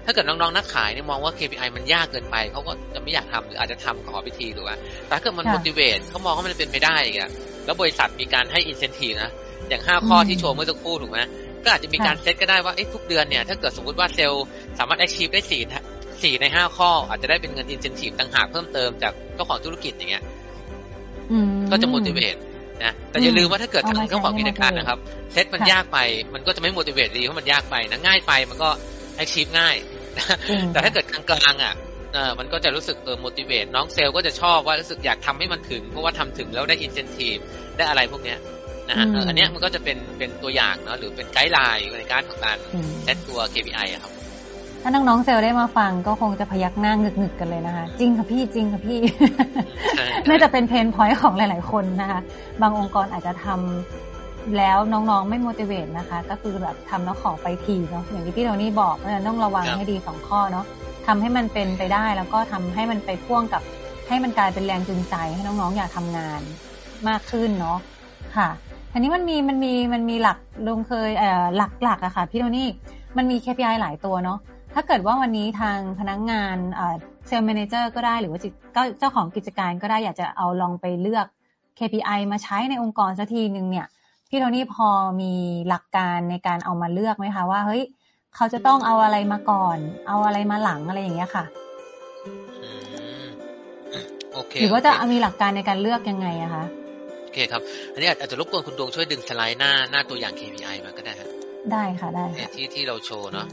ถ้าเกิดน้องๆนักขายเนี่ยมองว่า KPI มันยากเกินไปเขาก็จะไม่อยากทำหรืออาจจะทำขอไปทีหรือว่าแต่ถ้าเกิดมัน motivate เขามองว่ามันเป็นไปได้อีกอะแล้วบริษัทมีการให้ incentive นะอย่างห้าข้อที่โชว์เมื่อสักครู่ถูกไหมก็อาจจะมีการเซตก็ได้ว่าทุกเดือนเนี่ยถ้าเกิดสมมติว่าเซลล์สามารถ achieve ได้สี่สี่ในห้าข้อ อาจจะได้เป็นเงิน incentive ต่างหากเพิ่มเติมจากเจ้าของธุรกิจอย่างเงี้ย ก็จะ motivate นะแต่อย่าลืมว่าถ้าเกิดทางเจ้าของกิจการนะครับเซตมันยากไปมันก็จะไม่ motivate ดีเพราะมันยากไปนะง่ายไปมันก็ achieve ง่ายแต่ถ้าเกิดกลางๆอะเออมันก็จะรู้สึกเออ motivate น้องเซลล์ก็จะชอบว่ารู้สึกอยากทำให้มันถึง เพราะว่าทำถึงแล้วได้ incentive ได้อะไรพวกเนี้ยนะฮะอันเนี้ยมันก็จะเป็นเป็นตัวอย่างเนาะหรือเป็น guideline ในการของการเซตตัว KPI อะครับ ถ้าน้องๆเซลล์ได้มาฟังก็คงจะพยักหน้าหงึกๆกันเลยนะคะ จริงค่ะพี่จริงค่ะพี่น่าจะเป็น pain point ของหลาย ๆ คนนะคะ บางองค์กรอาจจะทำแล้วน้องๆ ไม่ motivate นะคะ ก็คือแบบทำแล้วขอไปทีเนาะอย่างที่พี่โทนี่บอกเพราะฉะนั้นต้องระวังให้ดีสองข้อเนาะทำให้มันเป็นไปได้แล้วก็ทำให้มันไปพ่วงกับ ให้มันกลายเป็นแรงจูงใจให้น้องๆ อยากทำงานมากขึ้นเนาะค่ะอันนี้มันมีมันมีมันมีหลักลงเคยเอ่อหลักหลักอะค่ะพี่โทนี่มันมี KPI หลายตัวเนาะ ถ้าเกิดว่าวันนี้ทางพนักงานเอ่อ sales manager ก็ได้หรือว่าก็เจ้าของกิจการก็ได้อยากจะเอาลองไปเลือก KPI มาใช้ในองค์กรสักทีหนึ่งเนี่ยพี่โทนี่พอมีหลักการในการเอามาเลือกไหมคะว่าเฮ้ยเขาจะต้องเอาอะไรมาก่อน เอาอะไรมาหลังอะไรอย่างเงี้ยค่ะโอเคหรือว่าจะมีหลักการในการเลือกยังไงอะคะโอเคครับ อันนี้อาจจะรบกวนคุณดวงช่วยดึงสไลด์หน้าหน้าตัวอย่าง KPI มาก็ได้ครับได้ค่ะได้ค่ะที่ที่เราโชว์เนาะ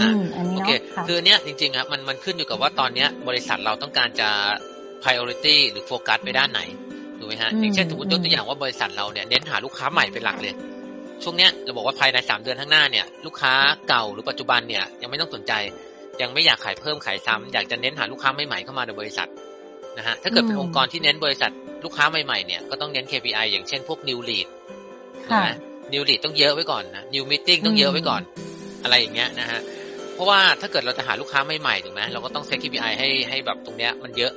อืมอันนี้เนาะคืออันเนี้ยจริงๆครับมันมันขึ้นอยู่กับว่าตอนเนี้ยบริษัทเราต้องการจะ priority หรือโฟกัสไปด้านไหนถูกไหมฮะอย่างเช่นสมมติยกตัวอย่างว่าบริษัทเราเนี่ยเน้นหาลูกค้าใหม่เป็นหลักเลย ช่วงเนี้ยเราบอกว่าภายในสามเดือนข้างหน้าเนี่ยลูกค้าเก่าหรือปัจจุบันเนี่ยยังไม่ต้องสนใจ ยังไม่อยากขายเพิ่มขายซ้ำอยากจะเน้นหาลูกค้าใหม่ๆเข้ามาในบริษัทนะฮะถ้าเกิดเป็นองค์กรที่เน้นบริษัทลูกค้าใหม่ๆเนี่ยก็ต้องเน้น KPI อย่างเช่นพวก new lead ถูกไหม new lead ต้องเยอะไว้ก่อนนะ new meeting ต้องเยอะไว้ก่อน อะไรอย่างเงี้ยนะฮะ เพราะว่าถ้าเกิดเราจะหาลูกค้าใหม่ๆถูกไหมเราก็ต้องเซ็ต KPI ให้ให้แบบตรงเนี้ยมันเยอะ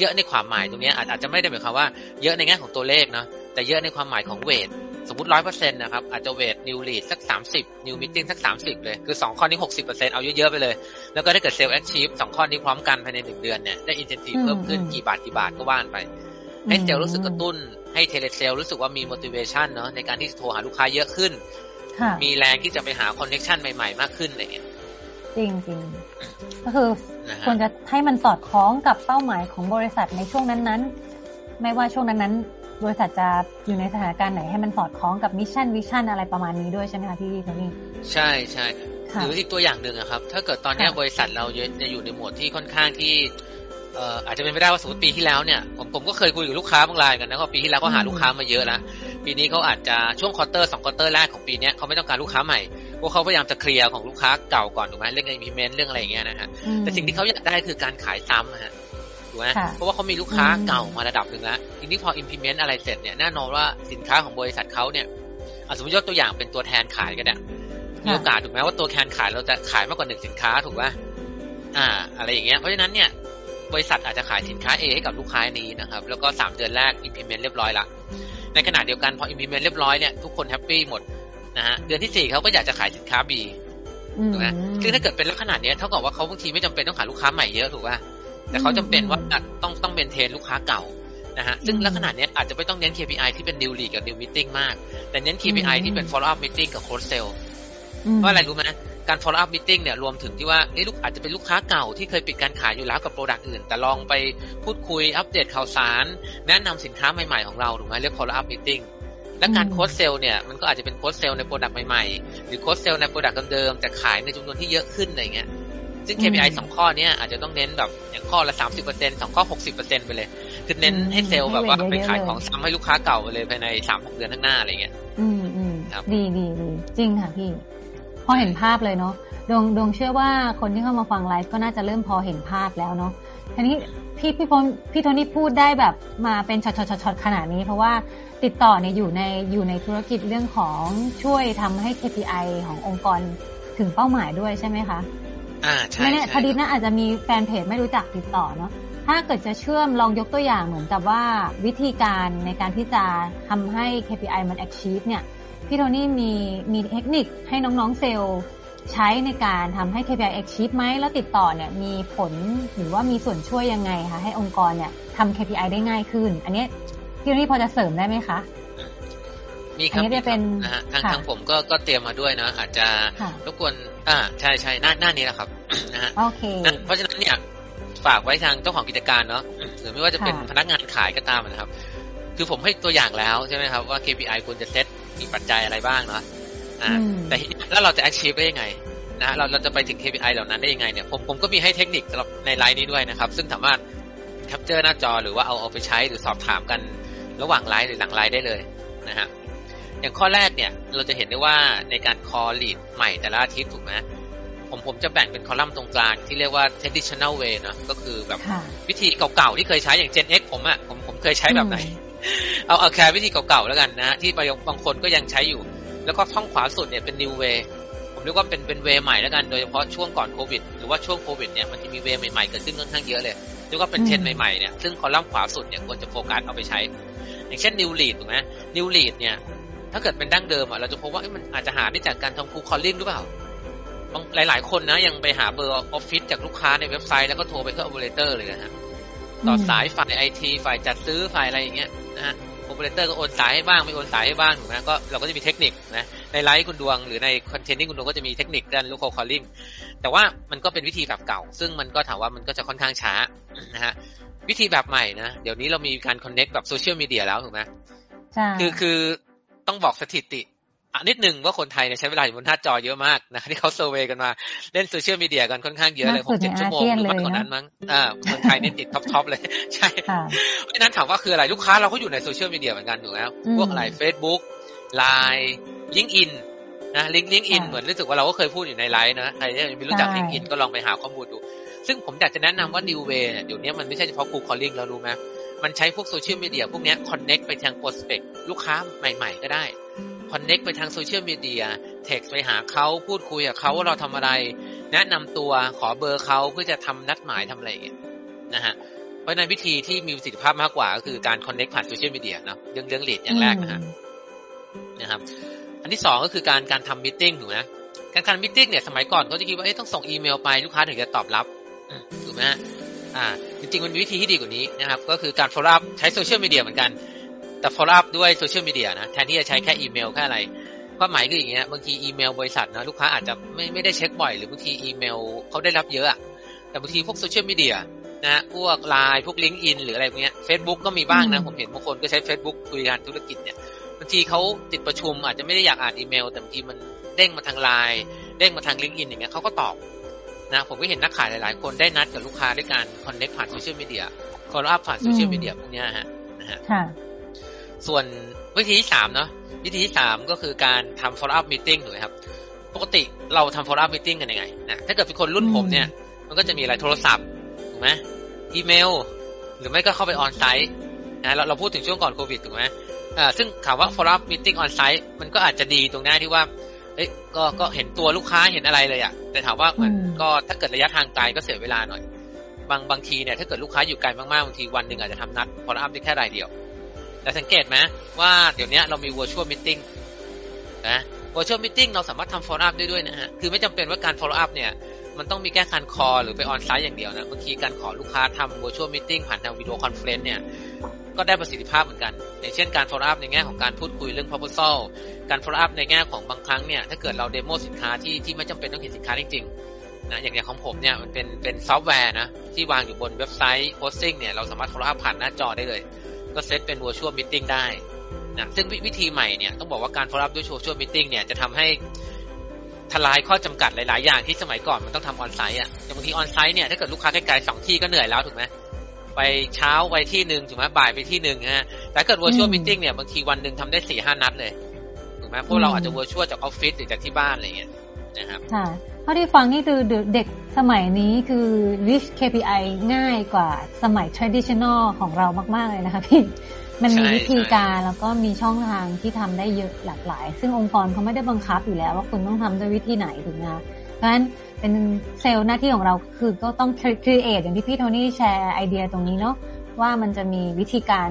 เยอะในความหมายตรงนี้อาจอาจจะไม่ได้หมายความว่าเยอะในแง่ของตัวเลขเนาะแต่เยอะในความหมายของ weight สมมติร้อยเปอร์เซ็นต์นะครับอาจจะ weight new lead สักสามสิบ new meeting สักสามสิบเลย คือสองข้อนี้หกสิบเปอร์เซ็นต์เอาเยอะ ๆ ไปเลย แล้วก็ถ้าเกิดเซลล์ achieve สองข้อนี้พร้อมกันภายในหนึ่งเดือนเนี่ยได้ incentive เพิ่มขึ้นกี่บาทกี่บาทก็ว่ากันไป ให้เซลล์รู้สึกกระตุ้น ให้ telesales รู้สึกว่ามี motivation เนาะในการที่จะโทรหาลูกค้าเยอะขึ้น มีแรงที่จะไปหา connection ใหม่ๆ มากขึ้นอะไรเงี้ย จริงจริงก็คือควรจะให้มันสอดคล้องกับเป้าหมายของบริษัทในช่วงนั้นๆ ไม่ว่าช่วงนั้นๆ บริษัทจะอยู่ในสถานการณ์ไหนให้มันสอดคล้องกับ mission vision อะไรประมาณนี้ด้วยใช่ไหมคะพี่โทนี่ใช่ใช่หรืออีกตัวอย่างหนึ่งอะครับ ถ้าเกิดตอนนี้บริษัทเราจะอยู่ในโหมดที่ค่อนข้างที่เอ่ออาจจะเป็นไปได้ว่าสมมติปีที่แล้วเนี่ยผมผมก็เคยคุยกับลูกค้าบางรายกันนะว่าปีที่แล้วก็หาลูกค้ามาเยอะแล้วปีนี้เขาอาจจะช่วง quarter สอง quarter แรกของปีนี้เขาไม่ต้องการลูกค้าใหม่ พวกเขาพยายามจะเคลียร์ของลูกค้าเก่าก่อนถูกไหมเรื่อง implement เรื่องอะไรอย่างเงี้ยนะฮะแต่สิ่งที่เขาอยากได้คือการขายซ้ำนะฮะถูกไหมเพราะว่าเขามีลูกค้าเก่ามาระดับหนึ่งแล้วทีนี้พอ implement อะไรเสร็จเนี่ยแน่นอนว่าสินค้าของบริษัทเขาเนี่ยสมมติยกตัวอย่างเป็นตัวแทนขายก็ได้มีโอกาสถูกไหมว่าตัวแทนขายเราจะขายมากกว่าหนึ่งสินค้าถูกไหมอ่า อะไรอย่างเงี้ยเพราะฉะนั้นเนี่ยบริษัทอาจจะขายสินค้า A ให้กับลูกค้านี้นะครับ แล้วก็สามเดือนแรก implement เรียบร้อยละ ในขณะเดียวกันพอ implement เรียบร้อยเนี่ยทุกคนแฮปปี้หมด นะฮะเดือนที่สี่เขาก็อยากจะขายสินค้า B ถูกไหมคือถ้าเกิดเป็นลักษณะนี้เท่ากับว่าเขาบางทีไม่จำเป็นต้องหาลูกค้าใหม่เยอะถูกป่ะแต่เขาจำเป็นว่าต้องต้อง maintain ลูกค้าเก่านะฮะซึ่งลักษณะเนี้ยอาจจะไม่ต้องเน้น KPI ที่เป็น new lead กับ new meeting มาก แต่เน้น KPI ที่เป็น follow up meeting กับ cross sell เพราะอะไรรู้ไหมการ follow up meeting เนี่ยรวมถึงที่ว่าเอ้ลูกอาจจะเป็นลูกค้าเก่าที่เคยปิดการขายอยู่แล้วกับ product อื่น แต่ลองไปพูดคุยอัปเดตข่าวสาร แนะนำสินค้าใหม่ๆของเราถูกไหมเรียก follow up meeting และการ cross sell เนี่ยมันก็อาจจะเป็น cross sell ใน product ใหม่ๆ หรือ cross sell ใน product เดิมๆแต่ขายในจำนวนที่เยอะขึ้นอะไรเงี้ยซึ่ง KPI สองข้อเนี้ยอาจจะต้องเน้นแบบอย่างข้อละสามสิบเปอร์เซ็นต์สองข้อหกสิบเปอร์เซ็นต์ไปเลย คือเน้นให้เซลล์แบบว่าไปขายของซ้ำให้ลูกค้าเก่าไปเลยภายในสามหกเดือนข้างหน้าอะไรเงี้ยอืมอืมดีดีดีจริงค่ะพี่พอเห็นภาพเลยเนาะดวงดวงเชื่อว่าคนที่เข้ามาฟังไลฟ์ก็น่าจะเริ่มพอเห็นภาพแล้วเนาะ ทีนี้พี่พี่พงพี่โทนี่พูดได้แบบมาเป็นช็อตช็อตช็อตขนาดนี้ เพราะว่าติดต่อเนี่ยอยู่ในอยู่ในธุรกิจเรื่องของช่วยทำให้ KPI ขององค์กรถึงเป้าหมายด้วยใช่ไหมคะอ่าใช่ไม่แน่พอดีนะอาจจะมีแฟนเพจไม่รู้จักติดต่อเนาะถ้าเกิดจะเชื่อมลองยกตัวอย่างเหมือนกับว่าวิธีการในการที่จะทำให้ KPI มัน achieve เนี่ยพี่โทนี่มีมีเทคนิคให้น้องๆเซลล์ ใช้ในการทำให้ KPI achieve ไหมแล้วติดต่อเนี่ยมีผลหรือว่ามีส่วนช่วยยังไงคะให้องค์กรเนี่ยทำ KPI ได้ง่ายขึ้น อันนี้พี่นี่พอจะเสริมได้ไหมคะมีครับนี้จะเป็นนะฮะทางทางผมก็ก็เตรียมมาด้วยนะอาจจะรบกวนอ่าใช่ใช่หน้าหน้านี้แหละครับนะฮะโอเคเพราะฉะนั้นเนี่ยฝากไว้ทางเจ้าของกิจการเนาะหรือไม่ว่าจะเป็นพนักงานขายก็ตามนะครับ คือผมให้ตัวอย่างแล้วใช่ไหมครับว่า KPI ควรจะเซตมีปัจจัยอะไรบ้างเนาะ อ่าแต่แล้วเราจะ achieve ได้ยังไงนะเราเราจะไปถึง KPI เหล่านั้นได้ยังไงเนี่ยผมผมก็มีให้เทคนิคสำหรับในไลฟ์นี้ด้วยนะครับ ซึ่งสามารถ capture หน้าจอหรือว่าเอาเอาไปใช้หรือสอบถามกันระหว่างไลฟ์หรือหลังไลฟ์ได้เลยนะฮะอย่างข้อแรกเนี่ยเราจะเห็นได้ว่าในการ call lead ใหม่แต่ละอาทิตย์ถูกไหมผมผมจะแบ่งเป็นคอลัมน์ตรงกลางที่เรียกว่า traditional way นะก็คือแบบวิธีเก่าๆ ที่เคยใช้อย่าง Gen X ผมอะผมผมเคยใช้แบบไหน เอาเอาแค่วิธีเก่าๆแล้วกันนะ ที่บางบางคนก็ยังใช้อยู่ แล้วก็ช่องขวาสุดเนี่ยเป็น new way ผมเรียกว่าเป็นเป็น way ใหม่แล้วกันโดยเฉพาะช่วงก่อนโควิดหรือว่าช่วงโควิดเนี่ยมันจะมี way ใหม่ๆเกิดขึ้นค่อนข้างเยอะเลยเรียกว่าเป็นเทรนด์ใหม่ๆเนี่ยซึ่งคอลัมน์ขวาสุดเนี่ยควรจะโฟกัสเอาไปใช้ อย่างเช่น new lead ถูกไหม new lead เนี่ยถ้าเกิดเป็นดั้งเดิมอะเราจะพบว่ามันอาจจะหาได้จากการทำ cold calling หรือเปล่าบางหลาย ๆ คนนะยังไปหาเบอร์ออฟฟิศจากลูกค้าในเว็บไซต์แล้วก็โทรไปที่โอเปอเรเตอร์เลยนะฮะต่อสายฝ่ายไอทีฝ่ายจัดซื้อฝ่ายอะไรอย่างเงี้ยนะฮะ โอเปอเรเตอร์ก็โอนสายให้บ้างไม่โอนสายให้บ้างถูกไหมก็เราก็จะมีเทคนิคนะในไลฟ์คุณดวงหรือในคอนเทนต์ที่คุณดวงก็จะมีเทคนิคด้าน cold calling แต่ว่ามันก็เป็นวิธีแบบเก่า ซึ่งมันก็ถามว่ามันก็จะค่อนข้างช้านะฮะวิธีแบบใหม่นะเดี๋ยวนี้เรามีการ connect แบบโซเชียลมีเดียแล้วถูกไหมใช่คือคือต้องบอกสถิติอั นนิดหนึ่งว่าคนไทยเนี่ยใช้เวลาอยู่บนหน้าจอเยอะมากนะที่เขา survey กันมาเล่นโซเชียลมีเดียกันค่อนข้างเยอะเลยหกเจ็ดชั่วโมงหรือมากกว่านั้นมั้งอ่าคนไทยนี่ติด top top เลย ใช่เพราะนั้นถามว่าคืออะไรลูกค้าเราก็อยู่ในโซเชียลมีเดียเหมือนกันถูกไหมพวกอะไรเฟซบุ๊กไลน์ลิงก์อินนะลิงก์ลิงก์อินเหมือนรู้สึกว่าเราก็เคยพูดอยู่ในไลฟ์นะใครที่ไม่รู้จักลิงก์อินก็ลองไปหาข้อมูลดู ซึ่งผมอยากจะแนะนำว่า New Way เดี๋ยวนี้มันไม่ใช่เฉพาะ cold calling แล้วรู้ไหมมันใช้พวกโซเชียลมีเดียพวกนี้ connect ไปทาง prospect ลูกค้าใหม่ ๆ ก็ได้ connect ไปทางโซเชียลมีเดียเท็กซ์ไปหาเขาพูดคุยกับเขาว่าเราทำอะไร แนะนำตัวขอเบอร์เขาเพื่อจะทำนัดหมายทำอะไรอย่างเงี้ยนะฮะเพราะในวิธีที่มีประสิทธิภาพมากกว่าก็คือการ connect ผ่านโซเชียลมีเดียเนาะเรื่องเรื่อง lead อย่างแรกนะฮะนะครับ อันที่สองก็คือการการทำ meeting ถูกไหมการทำ meeting เนี่ยสมัยก่อนเขาจะคิดว่าเอ๊ะต้องส่งอีเมลไปลูกค้าถึงจะตอบรับถูกไหมฮะอ่าจริงๆมันมีวิธีที่ดีกว่านี้นะครับ ก็คือการ follow up ใช้โซเชียลมีเดียเหมือนกัน แต่ follow up ด้วยโซเชียลมีเดียนะแทนที่จะใช้แค่อีเมลแค่อะไรความหมายคืออย่างเงี้ยบางทีอีเมลบริษัทนะลูกค้าอาจจะไม่ไม่ได้เช็คบ่อยหรือบางทีอีเมลเขาได้รับเยอะแต่บางทีพวกโซเชียลมีเดียนะพวกไลน์พวกลิงก์อินหรืออะไรพวกเนี้ยเฟซบุ๊กก็มีบ้างนะ ผมเห็นบางคนก็ใช้ Facebook คุยกันธุรกิจเนี่ยบางทีเขาติดประชุมอาจจะไม่ได้อยากอ่านอีเมล แต่บางทีมันเด้งมาทางไลน์เด้งมาทางลิงก์อินอย่างเงี้ยเขาก็ตอบนะผมก็เห็นนักขายหลาย ๆ คนได้นัดกับลูกค้าด้วยการคอนเน็กผ่านโซเชียลมีเดียคอลอัพผ่านโซเชียลมีเดียพวกนี้ฮะนะฮะ ส่วนวิธีที่สามเนาะวิธีที่สามก็คือการทำ follow up meeting ถูกไหมครับ ปกติเราทำ follow up meeting กันยังไงนะถ้าเกิดเป็นคนรุ่นผมเนี่ย มันก็จะมีอะไรโทรศัพท์ถูกไหมอีเมล หรือไม่ก็เข้าไปออนไซต์นะเราเราพูดถึงช่วงก่อนโควิดถูกไหมอ่าซึ่งถามว่า follow up meeting on site มันก็อาจจะดีตรงหน้าที่ว่าเอ้ยก็ก็เห็นตัวลูกค้าเห็นอะไรเลยอะแต่ถามว่ามันก็ถ้าเกิดระยะทางไกลก็เสียเวลาหน่อย บางบางทีเนี่ยถ้าเกิดลูกค้าอยู่ไกลมากๆบางทีวันหนึ่งอาจจะทำนัด follow up ได้แค่รายเดียว แต่สังเกตไหมว่าเดี๋ยวนี้เรามี virtual meeting นะ virtual meeting เราสามารถทำ follow up ได้ด้วยนะฮะ คือไม่จำเป็นว่าการ follow up เนี่ยมันต้องมีแค่การ call หรือไป onsite อย่างเดียวนะบางทีการขอลูกค้าทำ virtual meeting ผ่านทาง video conference เนี่ยก็ได้ประสิทธิภาพเหมือนกัน อย่างเช่นการ follow up ในแง่ของการพูดคุยเรื่อง proposal การ follow up ในแง่ของบางครั้งเนี่ยถ้าเกิดเรา demo สินค้าที่ที่ไม่จำเป็นต้องเห็นสินค้าจริงๆนะอย่างอย่างของผมเนี่ยมันเป็นเป็นซอฟต์แวร์นะที่วางอยู่บนเว็บไซต์ hosting เนี่ยเราสามารถ follow up ผ่านหน้าจอได้เลย ก็เซตเป็น virtual meeting ได้นะซึ่งวิธีใหม่เนี่ยต้องบอกว่าการ follow up ด้วย virtual meeting เนี่ยจะทำให้ทลายข้อจำกัดหลาย ๆ อย่างที่สมัยก่อนมันต้องทำ onsite อะอย่างบางที onsite เนี่ยถ้าเกิดลูกค้าใกล้ๆสองที่ก็เหนื่อยแล้วถูกไหมไปเช้าไปที่หนึ่งถูกไหมบ่ายไปที่หนึ่งฮะแต่เกิด virtual meeting เนี่ยบางทีวันหนึ่งทำได้สี่ห้านัดเลยถูกไหมพวกเราอาจจะ virtual จากออฟฟิศหรือจากที่บ้านอะไรเงี้ย นะครับค่ะเท่าที่ฟังนี่คือเด็กสมัยนี้คือ reach KPI ง่ายกว่าสมัย traditional ของเรามาก ๆ เลยนะคะพี่มันมีวิธีการแล้วก็มีช่องทางที่ทำได้เยอะหลากหลาย ซึ่งองค์กรเขาไม่ได้บังคับอยู่แล้ว ว่าคุณต้องทำด้วยวิธีไหนถูกไหมคะเพราะฉะนั้นเป็นเซลล์หน้าที่ของเราคือก็ต้อง create อย่างที่พี่โทนี่แชร์ไอเดียตรงนี้เนาะว่ามันจะมีวิธีการ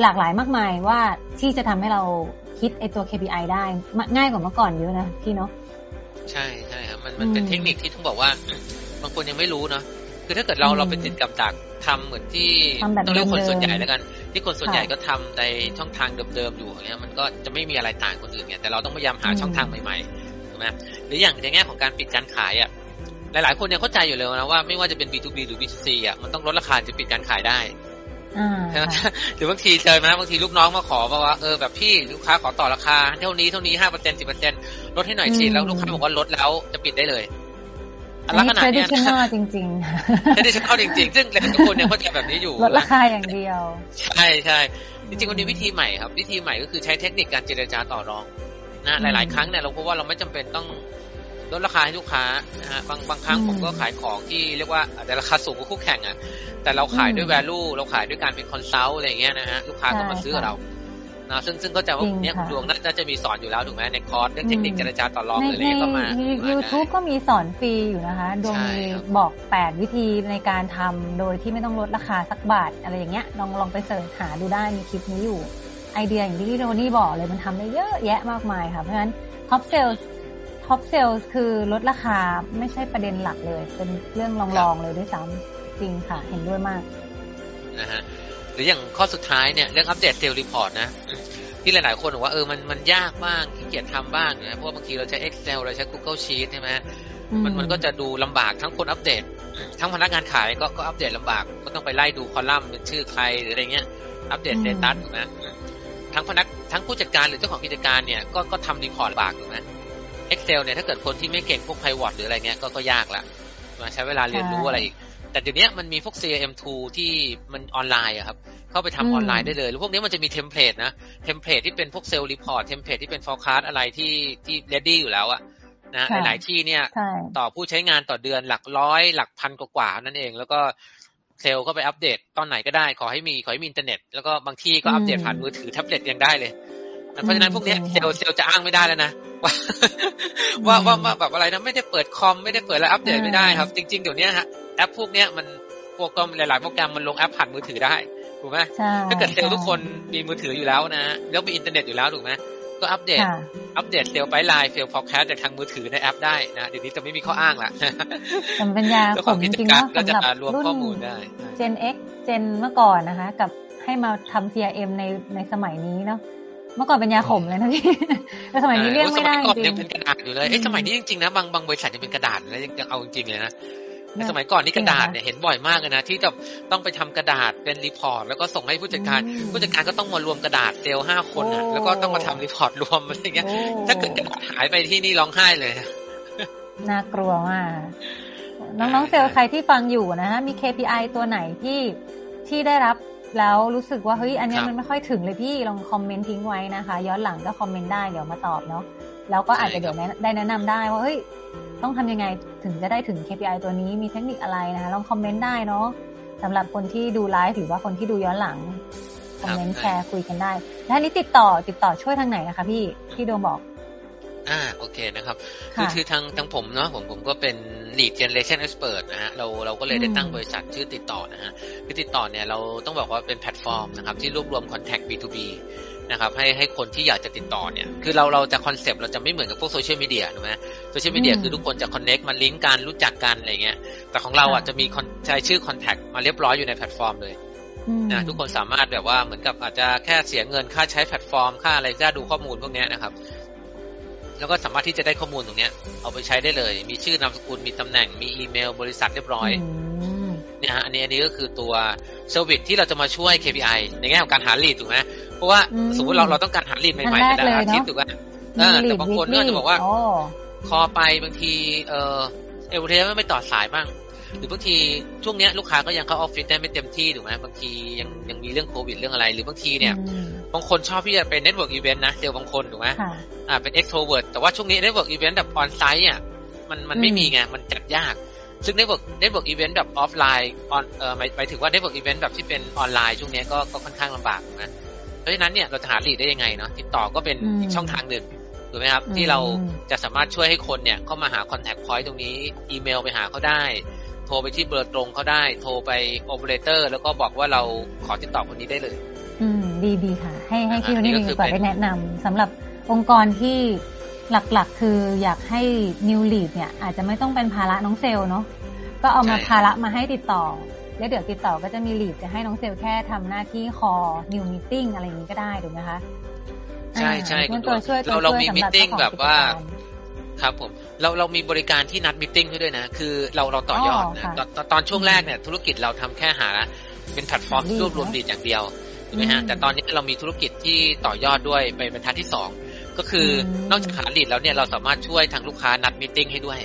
หลากหลายมากมายว่าที่จะทำให้เราคิดไอตัว KPI ได้ง่ายกว่าเมื่อก่อนเยอะนะพี่เนาะ ใช่ใช่ครับมันมันเป็นเทคนิคที่ต้องบอกว่าบางคนยังไม่รู้เนาะคือถ้าเกิดเราเราเป็นติดกับดักทำเหมือนที่ต้องเรียกคนส่วนใหญ่แล้วกัน ที่คนส่วนใหญ่ก็ทำในช่องทางเดิมๆอยู่อย่างเงี้ยมันก็จะไม่มีอะไรต่างคนอื่นเนี่ยแต่เราต้องพยายามหาช่องทางใหม่ๆถูกไหมหรืออย่างในแง่ของการปิดการขายอะหลายๆคนเนี่ยเข้าใจอยู่เลยนะว่าไม่ว่าจะเป็น B2B หรือ B2C อะมันต้องลดราคาจะปิดการขายได้ใช่ไหมหรือบางทีเจอไหมบางทีลูกน้องมาขอว่าเออแบบพี่ลูกค้าขอต่อราคาเท่านี้เท่านี้ห้าเปอร์เซ็นต์สิบเปอร์เซ็นต์ ลดให้หน่อยสิแล้วลูกค้าบอกว่าลดแล้วจะปิดได้เลยลักษณะเนี้ยนะจริงๆ traditional จริงๆ ซึ่งหลายคนเนี่ยเข้าใจแบบนี้อยู่ลดราคาอย่างเดียว ใช่ใช่จริงๆมันมีวิธีใหม่ครับ วิธีใหม่ก็คือใช้เทคนิคการเจรจาต่อรองนะหลาย ๆ ครั้งเนี่ยเราพบว่าเราไม่จำเป็นต้องลดราคาให้ลูกค้านะฮะบางบางครั้งผมก็ขายของที่เรียกว่าแต่ราคาสูงกว่าคู่แข่งอะแต่เราขายด้วย value เราขายด้วยการเป็น consult อะไรเงี้ยนะฮะลูกค้าก็มาซื้อกับเรา นะซึ่งซึ่งก็จะว่าเนี้ยดวงน่าจะมีสอนอยู่แล้วถูกไหมในคอร์สเรื่องเทคนิคเจรจาต่อรองอะไรก็มาในยูทูบก็มีสอนฟรีอยู่นะคะ ดวงมีบอกแปดวิธีในการทำโดยที่ไม่ต้องลดราคาสักบาทอะไรอย่างเงี้ยลองลองไป search หาดูได้มีคลิปนี้อยู่ไอเดียอย่างที่โทนี่บอกเลยมันทำได้เยอะแยะมากมายค่ะเพราะฉะนั้น top sales top sales คือลดราคาไม่ใช่ประเด็นหลักเลย เป็นเรื่องรองๆเลยด้วยซ้ำจริงค่ะ เห็นด้วยมากนะฮะห รืออย่างข้อสุดท้ายเนี่ยเรื่องอัปเดต sales report นะที่หลายๆคนบอกว่าเออมันมันยากบ้างขี้เกียจทำบ้างนะเพราะบางทีเราใช้ Excel เราใช้ Google Sheet ใช่ไหมมันมันก็จะดูลำบากทั้งคนอัปเดต ทั้งพนักงานขายก็ก็อัปเดตลำบากก็ต้องไปไล่ดูคอลัมน์เป็นชื่อใครหรืออะไรเงี้ยอัปเดต status ถูกไหมทั้งพนักทั้งผู้จัดการหรือเจ้าของกิจการเนี่ยก็ก็ทำ report ลำบากถูกไหม Excel เนี่ยถ้าเกิดคนที่ไม่เก่งพวก Pivot หรืออะไรเงี้ยก็ก็ยากละมาใช้เวลาเรียนรู้อะไรอีก แต่เดี๋ยวนี้มันมีพวก CRM tool ที่มันออนไลน์อะครับ เข้าไปทำออนไลน์ได้เลย แล้วพวกนี้มันจะมี template นะ template ที่เป็นพวก sales report template ที่เป็น forecast อะไรที่ที่ ready อยู่แล้วอะนะหลาย ๆ ที่เนี่ย ต่อผู้ใช้งานต่อเดือนหลักร้อย หลักพันกว่านั่นเอง แล้วก็เซลล์ก็ไปอัปเดตตอนไหนก็ได้ ขอให้มีขอให้มีอินเทอร์เน็ต แล้วก็บางที่ก็อัปเดตผ่านมือถือแท็บเล็ตยังได้เลย เพราะฉะนั้นพวกนี้ sales sales จะอ้างไม่ได้แล้วนะว่าว่าว่าแบบอะไรนะไม่ได้เปิดคอมไม่ได้เปิดอะไรอัปเดตไม่ได้ครับ จริง ๆ เดี๋ยวนี้ฮะแอปพวกนี้มันโปรแกรมหลาย ๆ โปรแกรมมันลงแอปผ่านมือถือได้ถูกไหมถ้าเกิดเซลล์ทุกคนมีมือถืออยู่แล้วนะแล้วมีอินเทอร์เน็ตอยู่แล้วถูกไหมก็อัปเดต อัปเดต sales pipeline sales forecast จากทางมือถือในแอปได้นะเดี๋ยวนี้จะไม่มีข้ออ้างละจำปัญญาผมจริงๆว่าสำหรับรวมข้อมูลได้ Gen X Gen เมื่อก่อนนะคะ กับให้มาทำ CRM ในในสมัยนี้เนาะ เมื่อก่อนเป็นยาขมเลยนะพี่แต่สมัยนี้เรียกไม่ได้จริงเป็นกระดาษอยู่เลยเอ้สมัยนี้จริงๆนะบางบางบริษัทยังเป็นกระดาษแล้วยังเอาจริงๆเลยนะในสมัยก่อนนี่กระดาษเนี่ยเห็นบ่อยมากเลยนะที่จะต้องไปทำกระดาษเป็นรีพอร์ตแล้วก็ส่งให้ผู้จัดการ ผู้จัดการก็ต้องมารวมกระดาษเซลล์ห้าคนอะแล้วก็ต้องมาทำรีพอร์ตรวมอะไรเงี้ย ถ้าเกิดกระดาษหายไปที่นี่ร้องไห้เลยน่ากลัวมากน้องๆเซลล์ใครที่ฟังอยู่นะฮะมี KPI ตัวไหนที่ที่ได้รับ แล้วรู้สึกว่าเฮ้ยอันนี้มันไม่ค่อยถึงเลยพี่ลองคอมเมนต์ทิ้งไว้นะคะ ย้อนหลังก็คอมเมนต์ได้เดี๋ยวมาตอบเนาะแล้วก็อาจจะเดี๋ยวได้แนะนำได้ว่าเฮ้ยต้องทำยังไงถึงจะได้ถึง KPI ตัวนี้มีเทคนิคอะไรนะคะลองคอมเมนต์ได้เนาะสำหรับคนที่ดูไลฟ์หรือว่าคนที่ดูย้อนหลังคอมเมนต์แชร์คุยกันได้ แล้วนี้ติดต่อติดต่อช่วยทางไหนนะคะพี่พี่โดมบอก อ่าโอเคนะครับคือคือทางทางผมเนาะผมผมก็เป็น lead generation expert นะฮะเราเราก็เลยได้ตั้งบริษัทชื่อติดต่อนะฮะคือติดต่อเนี่ยเราต้องบอกว่าเป็นแพลตฟอร์มนะครับที่รวบรวม contact B2B นะครับให้ให้คนที่อยากจะติดต่อเนี่ยคือเราเราจะคอนเซปต์เราจะไม่เหมือนกับพวกโซเชียลมีเดียถูกไหมโซเชียลมีเดียคือทุกคนจะ connect มันลิงก์กันรู้จักกันอะไรเงี้ยแต่ของเราอะจะมีใช้ชื่อ contact มาเรียบร้อยอยู่ในแพลตฟอร์มเลยนะทุกคนสามารถแบบว่าเหมือนกับอาจจะแค่เสียเงินค่าใช้แพลตฟอร์ม ค่าอะไรค่าดูข้อมูลพวกนี้นะครับ แล้วก็สามารถที่จะได้ข้อมูลตรงนี้เอาไปใช้ได้เลย มีชื่อนามสกุลมีตำแหน่งมีอีเมล บริษัทเรียบร้อยเนี่ยฮะอันนี้อันนี้ก็คือตัว service ที่เราจะมาช่วย KPI ในแง่ของการหา lead ถูกไหมเพราะว่าสมมติเราเราต้องการหา lead ใหม่ๆแต่ละอาทิตย์ถูกไหมแต่บางคนก็จะบอกว่าcall ไปบางทีเออเอเวอเรสต์ไม่ต่อสายบ้างหรือบางทีช่วงนี้ลูกค้าก็ยังเข้าออฟฟิศได้ไม่เต็มที่ถูกไหมบางทียังยังมีเรื่องโควิดเรื่องอะไร หรือบางทีเนี่ย บางคนชอบที่จะเป็น network event นะเซลล์บางคนถูกไหมอ่าเป็น extrovert แต่ว่าช่วงนี้ network event แบบ onsite อะมันมันไม่มีไงมันจัดยาก ซึ่ง network network event แบบออฟไลน์ออนเอ่อหมายหมายถึงว่า network event แบบที่เป็นออนไลน์ช่วงนี้ก็ก็ค่อนข้างลำบากนะเพราะฉะนั้นเนี่ยเราจะหา lead ได้ยังไงเนาะติดต่อก็เป็นอีกช่องทางหนึ่งถูกไหมครับ ที่เราจะสามารถช่วยให้คนเนี่ยเข้ามาหา contact point ตรงนี้อีเมลไปหาเขาได้โทรไปที่เบอร์ตรงเขาได้ โทรไปโอเปอเรเตอร์แล้วก็บอกว่าเราขอติดต่อคนนี้ได้เลยอืม ดีดีค่ะ ให้ให้พี่วันนี้ดีกว่าได้แนะนำ สำหรับองค์กรที่หลักๆ คืออยากให้ new lead เนี่ย อาจจะไม่ต้องเป็นภาระน้องเซล์เนาะก็เอามาภาระมาให้ติดต่อ แล้วเดี๋ยวติดต่อก็จะมี lead จะให้น้องเซลแค่ทำหน้าที่ call new meeting อะไรอย่างนี้ก็ได้ถูกไหมคะใช่ใช่คุณตัวช่วยเราเรามี meeting แบบว่าครับผมเราเรามีบริการที่นัด meeting ด้วยนะ คือเราเราต่อยอดนะตอนตอนช่วงแรกเนี่ยธุรกิจเราทำแค่หา เป็นแพลตฟอร์มรวบรวม lead อย่างเดียว ถูกไหมฮะแต่ตอนนี้เรามีธุรกิจที่ต่อยอดด้วยไปเป็นทัศที่สองก็คือนอกจากหา lead แล้วเนี่ยเราสามารถช่วยทางลูกค้านัด meeting ให้ด้วย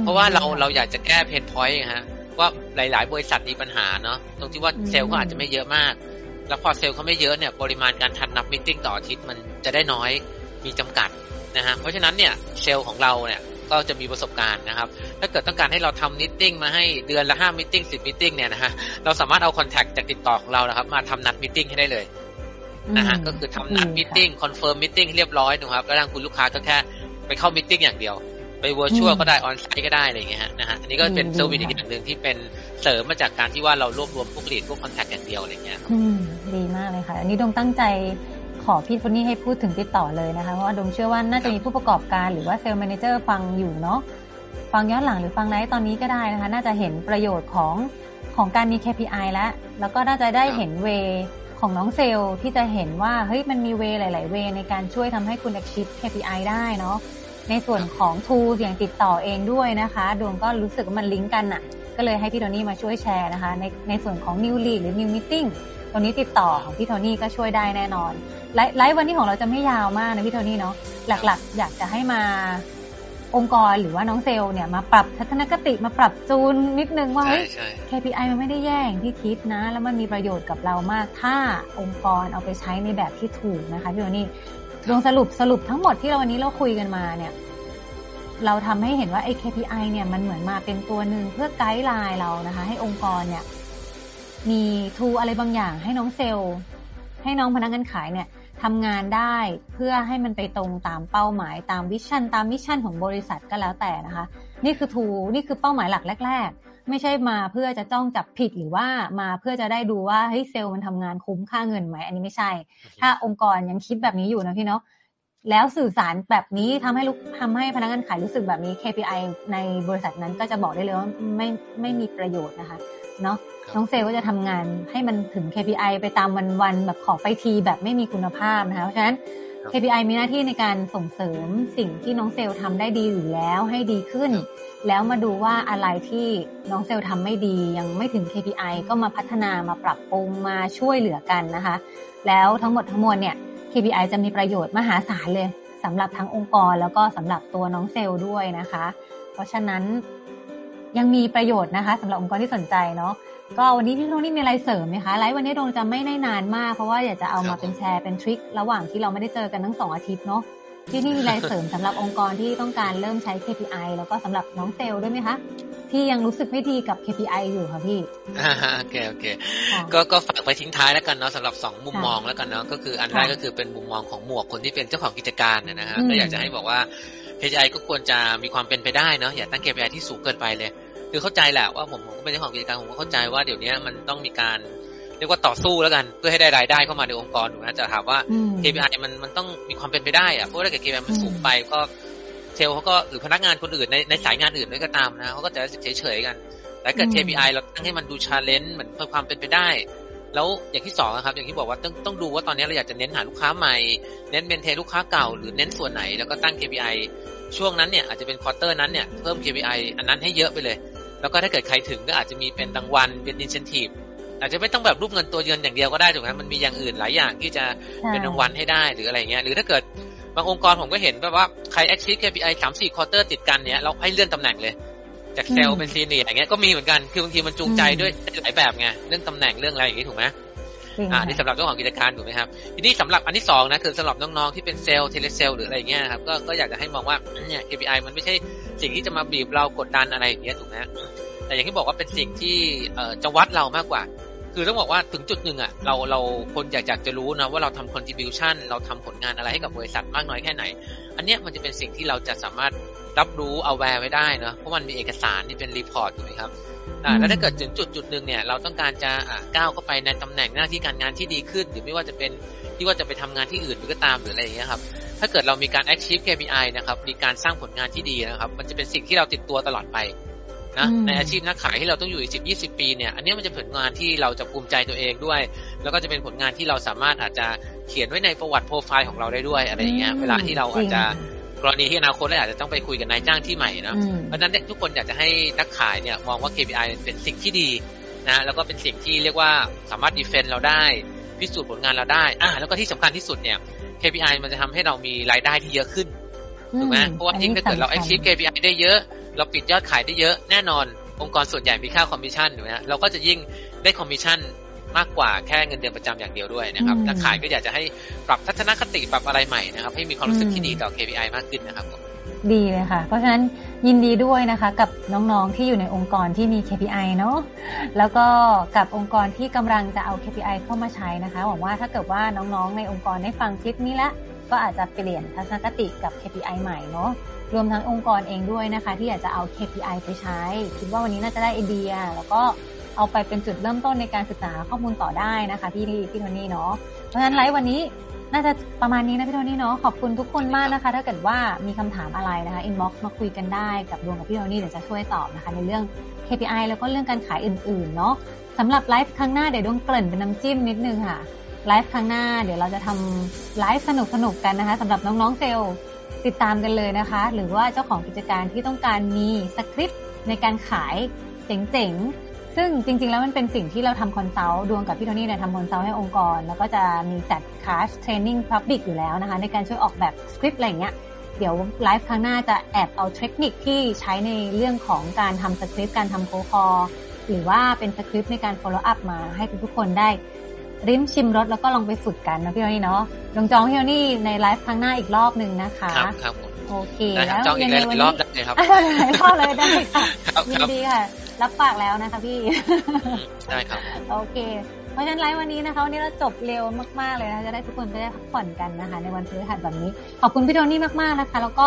เพราะว่าเราเราอยากจะแก้ pain point ฮะว่าหลาย ๆ บริษัทมีปัญหาเนาะตรงที่ว่าเซลล์ก็อาจจะไม่เยอะมาก แล้วพอเซลล์เขาไม่เยอะเนี่ยปริมาณการทำนัด meeting ต่ออาทิตย์มันจะได้น้อยมีจำกัดนะฮะเพราะฉะนั้นเนี่ยเซลล์ของเราเนี่ย ก็จะมีประสบการณ์นะครับ ถ้าเกิดต้องการให้เราทำนิตติ้งมาให้เดือนละห้ามิ팅สิบมิ팅เนี่ยนะฮะเราสามารถเอาคอนแทคจากติดต่อของเรานะครับ มาทำนัดมิ팅ให้ได้เลยนะฮะก็คือทำนัดมิ팅คอนเฟิร์มมิ팅ให้เรียบร้อยนะครับแล้วทางคุณลูกค้าก็แค่ไปเข้ามิ팅อย่างเดียว ไปเวอร์ชวลก็ได้ออนไซต์ก็ได้อะไรอย่างเงี้ยนะฮะอันนี้ก็เป็นเซอร์วิสอีกอย่างหนึ่งที่เป็นเสริมมาจากการที่ว่าเรารวบรวมพวกลีดพวกคอนแทคอย่างเดียวอะไรเงี้ยอืมดีมากเลยค่ะ อันนี้ดงตั้งใจ ขอพี่โทนี่ให้พูดถึงติดต่อเลยนะคะเพราะว่าดวงเชื่อว่าน่าจะมีผู้ประกอบการหรือว่า sales manager ฟังอยู่เนาะฟังย้อนหลังหรือฟังไลฟ์ตอนนี้ก็ได้นะคะ น่าจะเห็นประโยชน์ของของการมี KPI แล้ว แล้วก็น่าจะได้เห็น way ของน้องเซลล์ที่จะเห็นว่าเฮ้ยมันมี way หลาย ๆ way ในการช่วยทำให้คุณ achieve KPI ได้เนาะในส่วนของ tool อย่างติดต่อเองด้วยนะคะดวงก็รู้สึกว่ามันลิงก์กันอะ่ะ ก็เลยให้พี่โทนี่มาช่วยแชร์นะคะ ในในส่วนของ new lead หรือ new meeting ตัวนี้ติดต่อของพี่โทนี่ก็ช่วยได้แน่นอน ไลฟ์วันนี้ของเราจะไม่ยาวมากนะพี่โทนี่เนาะหลักๆ อยากจะให้มาองค์กรหรือว่าน้องเซลล์เนี่ยมาปรับทัศนคติมาปรับจูนนิดนึงว่าเฮ้ย KPI มันไม่ได้แย่งที่คิดนะ แล้วมันมีประโยชน์กับเรามาก ถ้าองค์กรเอาไปใช้ในแบบที่ถูกนะคะพี่โทนี่ดวงสรุปสรุปทั้งหมดที่เราวันนี้เราคุยกันมาเนี่ย เราทำให้เห็นว่าไอ้ KPI เนี่ยมันเหมือนมาเป็นตัวหนึ่งเพื่อ guideline เรานะคะ ให้องค์กรเนี่ย มี tool อะไรบางอย่างให้น้องเซลล์ให้น้องพนักงานขายเนี่ย ทำงานได้เพื่อให้มันไปตรงตามเป้าหมายตาม vision ตาม mission ของบริษัทก็แล้วแต่นะคะ นี่คือ tool นี่คือเป้าหมายหลักแรก ๆ ไม่ใช่มาเพื่อจะจ้องจับผิดหรือว่ามาเพื่อจะได้ดูว่าเฮ้ยเซลล์มันทำงานคุ้มค่าเงินไหมอันนี้ไม่ใช่ ถ้าองค์กรยังคิดแบบนี้อยู่นะพี่เนาะแล้วสื่อสารแบบนี้ทำให้ลูกทำให้พนักงานขายรู้สึกแบบนี้ KPI ในบริษัทนั้นก็จะบอกได้เลยว่าไม่ไม่มีประโยชน์นะคะเนาะ น้องเซลก็จะทำงานให้มันถึง KPI ไปตามวันๆแบบขอไปทีแบบไม่มีคุณภาพนะคะเพราะฉะนั้น KPI มีหน้าที่ในการส่งเสริมสิ่งที่น้องเซลล์ทำได้ดีอยู่แล้วให้ดีขึ้น แล้วมาดูว่าอะไรที่น้องเซลล์ทำไม่ดียังไม่ถึง KPI ก็มาพัฒนามาปรับปรุงมาช่วยเหลือกันนะคะ แล้วทั้งหมดทั้งมวลเนี่ย KPI จะมีประโยชน์มหาศาลเลยสำหรับทั้งองค์กรแล้วก็สำหรับตัวน้องเซลล์ด้วยนะคะ เพราะฉะนั้นยังมีประโยชน์นะคะสำหรับองค์กรที่สนใจเนาะ ก็วันนี้พี่โทนี่มีอะไรเสริมไหมคะไลฟ์วันนี้ดวงจะไม่ได้นานมาก เพราะว่าอยากจะเอามาเป็นแชร์เป็นทริคระหว่างที่เราไม่ได้เจอกันทั้งสองอาทิตย์เนาะที่นี่มีอะไรเสริมสำหรับองค์กรที่ต้องการเริ่มใช้ KPI แล้วก็สำหรับน้องเซลล์ด้วยไหมคะที่ยังรู้สึกไม่ดีกับ KPI อยู่ค่ะพี่โอเคโอเคก็ก็ฝากไปทิ้งท้ายแล้วกันเนาะสำหรับสองมุมมองแล้วกันเนาะก็คืออันแรกก็คือเป็นมุมมองของหมวกคนที่เป็นเจ้าของกิจการนะฮะก็อยากจะให้บอกว่า KPI ก็ควรจะมีความเป็นไปได้เนาะอย่าตั้ง KPI ที่สูงเกินไปเลย คือเข้าใจแหละว่าผมผมก็เป็นเจ้าของกิจการผมก็เข้าใจว่าเดี๋ยวนี้มันต้องมีการเรียกว่าต่อสู้แล้วกันเพื่อให้ได้รายได้เข้ามาในองค์กรถูกไหมจะถามว่า KPI มันมันต้องมีความเป็นไปได้อะเพราะว่าถ้าเกิด KPI มันสูงไปก็เซลล์เขาก็หรือพนักงานคนอื่นในในสายงานอื่นด้วยก็ตามนะเขาก็จะเฉยเฉยกันถ้าเกิด KPI เราตั้งให้มันดู challenge เหมือนเพิ่มความเป็นไปได้ แล้วอย่างที่สองนะครับ อย่างที่บอกว่าต้องต้องดูว่าตอนนี้เราอยากจะเน้นหาลูกค้าใหม่ เน้น maintain ลูกค้าเก่า หรือเน้นส่วนไหนแล้วก็ตั้ง KPI ช่วงนั้นเนี่ยอาจจะเป็น quarter นั้นเนี่ยเพิ่ม KPI อันนั้นให้เยอะไปเลย แล้วก็ถ้าเกิดใครถึงก็อาจจะมีเป็นรางวัลเป็น incentive อาจจะไม่ต้องแบบรูปเงินตัวเงินอย่างเดียวก็ได้ถูกไหมมันมีอย่างอื่นหลายอย่างที่จะเป็นรางวัลให้ได้หรืออะไรเงี้ยหรือถ้าเกิดบางองค์กรผมก็เห็นแบบว่าใคร achieve KPI สามสี่ quarter ติดกันเนี้ยเราให้เลื่อนตำแหน่งเลยจากเซลเป็น senior อย่างเงี้ยก็มีเหมือนกันคือบางทีมันจูงใจด้วยหลายแบบไงเรื่องตำแหน่งเรื่องอะไรอย่างงี้ถูกไหม อ่านี่สำหรับเจ้าของกิจการถูกไหมครับทีนี้สำหรับอันที่สองนะคือสำหรับน้องๆที่เป็นเซลล์ telesales หรืออะไรเงี้ยครับก็ก็อยากจะให้มองว่าเนี่ย KPI มันไม่ใช่สิ่งที่จะมาบีบเรากดดันอะไรอย่างเงี้ยถูกไหมแต่อย่างที่บอกว่าเป็นสิ่งที่เอ่อจะวัดเรามากกว่า คือต้องบอกว่าถึงจุดหนึ่งอะเราเราคนอยากจะรู้นะว่าเราทำ contribution เราทำผลงานอะไรให้กับบริษัทมากน้อยแค่ไหน อันเนี้ยมันจะเป็นสิ่งที่เราจะสามารถรับรู้เอาแวร์ไว้ได้เนาะเพราะมันมีเอกสารที่เป็นรีพอร์ตถูกไหมครับอ่า แล้วถ้าเกิดถึงจุดจุดหนึ่งเนี่ยเราต้องการจะอ่าก้าวเข้าไปในตำแหน่งหน้าที่การงานที่ดีขึ้น หรือไม่ว่าจะเป็นที่ว่าจะไปทำงานที่อื่นหรือก็ตามหรืออะไรอย่างเงี้ยครับถ้าเกิดเรามีการ achieve KPI นะครับมีการสร้างผลงานที่ดีนะครับ มันจะเป็นสิ่งที่เราติดตัวตลอดไปนะในอาชีพนักขายที่เราต้องอยู่อีกสิบยี่สิบปีเนี่ยอันนี้มันจะผลงานที่เราจะภูมิใจตัวเองด้วย แล้วก็จะเป็นผลงานที่เราสามารถอาจจะเขียนไว้ในประวัติโปรไฟล์ของเราได้ด้วยอะไรอย่างเงี้ยเวลาที่เราอาจจะ กรณีที่อนาคตเราอาจจะต้องไปคุยกับนายจ้างที่ใหม่นะเพราะฉะนั้นทุกคนอยากจะให้นักขายเนี่ยมองว่า KPI เป็นสิ่งที่ดีนะแล้วก็เป็นสิ่งที่เรียกว่าสามารถ defend เราได้พิสูจน์ผลงานเราได้อ่าแล้วก็ที่สำคัญที่สุดเนี่ย KPI มันจะทำให้เรามีรายได้ที่เยอะขึ้นถูกไหมเพราะว่ายิ่งถ้าเกิดเรา achieve KPI ได้เยอะ เราปิดยอดขายได้เยอะแน่นอนองค์กรส่วนใหญ่มีค่าคอมมิชชั่นถูกไหมเราก็จะยิ่งได้คอมมิชชั่น มากกว่าแค่เงินเดือนประจำอย่างเดียวด้วยนะครับนักขายก็อยากจะให้ปรับทัศนคติปรับอะไรใหม่นะครับ ให้มีความรู้สึกที่ดีต่อ KPI มากขึ้นนะครับดีเลยค่ะ เพราะฉะนั้นยินดีด้วยนะคะกับน้องๆที่อยู่ในองค์กรที่มี KPI เนาะแล้วก็กับองค์กรที่กำลังจะเอา KPI เข้ามาใช้นะคะหวังว่าถ้าเกิดว่าน้องๆในองค์กรได้ฟังคลิปนี้แล้วก็อาจจะเปลี่ยนทัศนคติกับ KPI ใหม่เนาะรวมทั้งองค์กรเองด้วยนะคะ ที่อยากจะเอา KPI ไปใช้ คิดว่าวันนี้น่าจะได้ไอเดีย แล้วก็ เอาไปเป็นจุดเริ่มต้นในการศึกษาข้อมูลต่อได้นะคะพี่พี่โทนี่เนาะเพราะฉะนั้นไลฟ์วันนี้น่าจะประมาณนี้นะพี่โทนี่เนาะขอบคุณทุกคนมากนะคะ ถ้าเกิดว่ามีคำถามอะไรนะคะอินบ็อกซ์มาคุยกันได้กับดวงกับพี่โทนี่เดี๋ยวจะช่วยตอบนะคะ ในเรื่อง KPI แล้วก็เรื่องการขายอื่นๆเนาะสำหรับไลฟ์ครั้งหน้าเดี๋ยวดวงเกริ่นเป็นน้ำจิ้มนิดนึงค่ะไลฟ์ครั้งหน้าเดี๋ยวเราจะทำไลฟ์สนุกๆกันนะคะสำหรับน้องๆเซลติดตามกันเลยนะคะ หรือว่าเจ้าของกิจการที่ต้องการมีสคริปต์ในการขายเจ๋งๆ ซึ่งจริง ๆ แล้วมันเป็นสิ่งที่เราทำ consult ดวงกับพี่โทนี่เนี่ยทำ consult ให้องค์กร แล้วก็จะมีจัด class training public อยู่แล้วนะคะ ในการช่วยออกแบบสคริปต์อะไรเงี้ยเดี๋ยวไลฟ์ครั้งหน้าจะแอบเอาเทคนิคที่ใช้ในเรื่องของการทำสคริปต์การทำโคคอหรือว่าเป็นสคริปต์ในการ follow up มาให้ทุกๆคนได้ลิ้มชิมรสแล้วก็ลองไปฝึกกันนะพี่โทนี่เนาะลองจองพี่โทนี่ในไลฟ์ครั้งหน้าอีกรอบหนึ่งนะคะครับครับผมโอเคแล้วจองอีกหลายรอบได้เลยครับหลายรอบเลยได้ค่ะยินดีค่ะ รับปากแล้วนะคะพี่ ได้ครับ โอเค เพราะฉะนั้นไลฟ์วันนี้นะคะวันนี้เราจบเร็วมากๆเลยนะจะได้ทุกคนไปได้พักผ่อนกันนะคะ ในวันพฤหัสแบบนี้ ขอบคุณพี่โทนี่มากๆนะคะ แล้วก็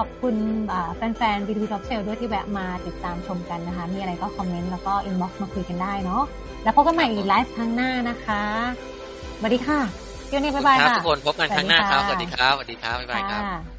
ขอบคุณแฟนๆ B2B Top Sale ด้วยที่แวะมาติดตามชมกันนะคะ มีอะไรก็คอมเมนต์แล้วก็อินบ็อกซ์มาคุยกันได้เนาะแล้วพบกันใหม่อีกไลฟ์ครั้งหน้านะคะสวัสดีค่ะพี่โทนี่บ๊ายบายค่ะทุกคนพบกันครั้งหน้าครับสวัสดีครับสวัสดีครับบ๊ายบายครับ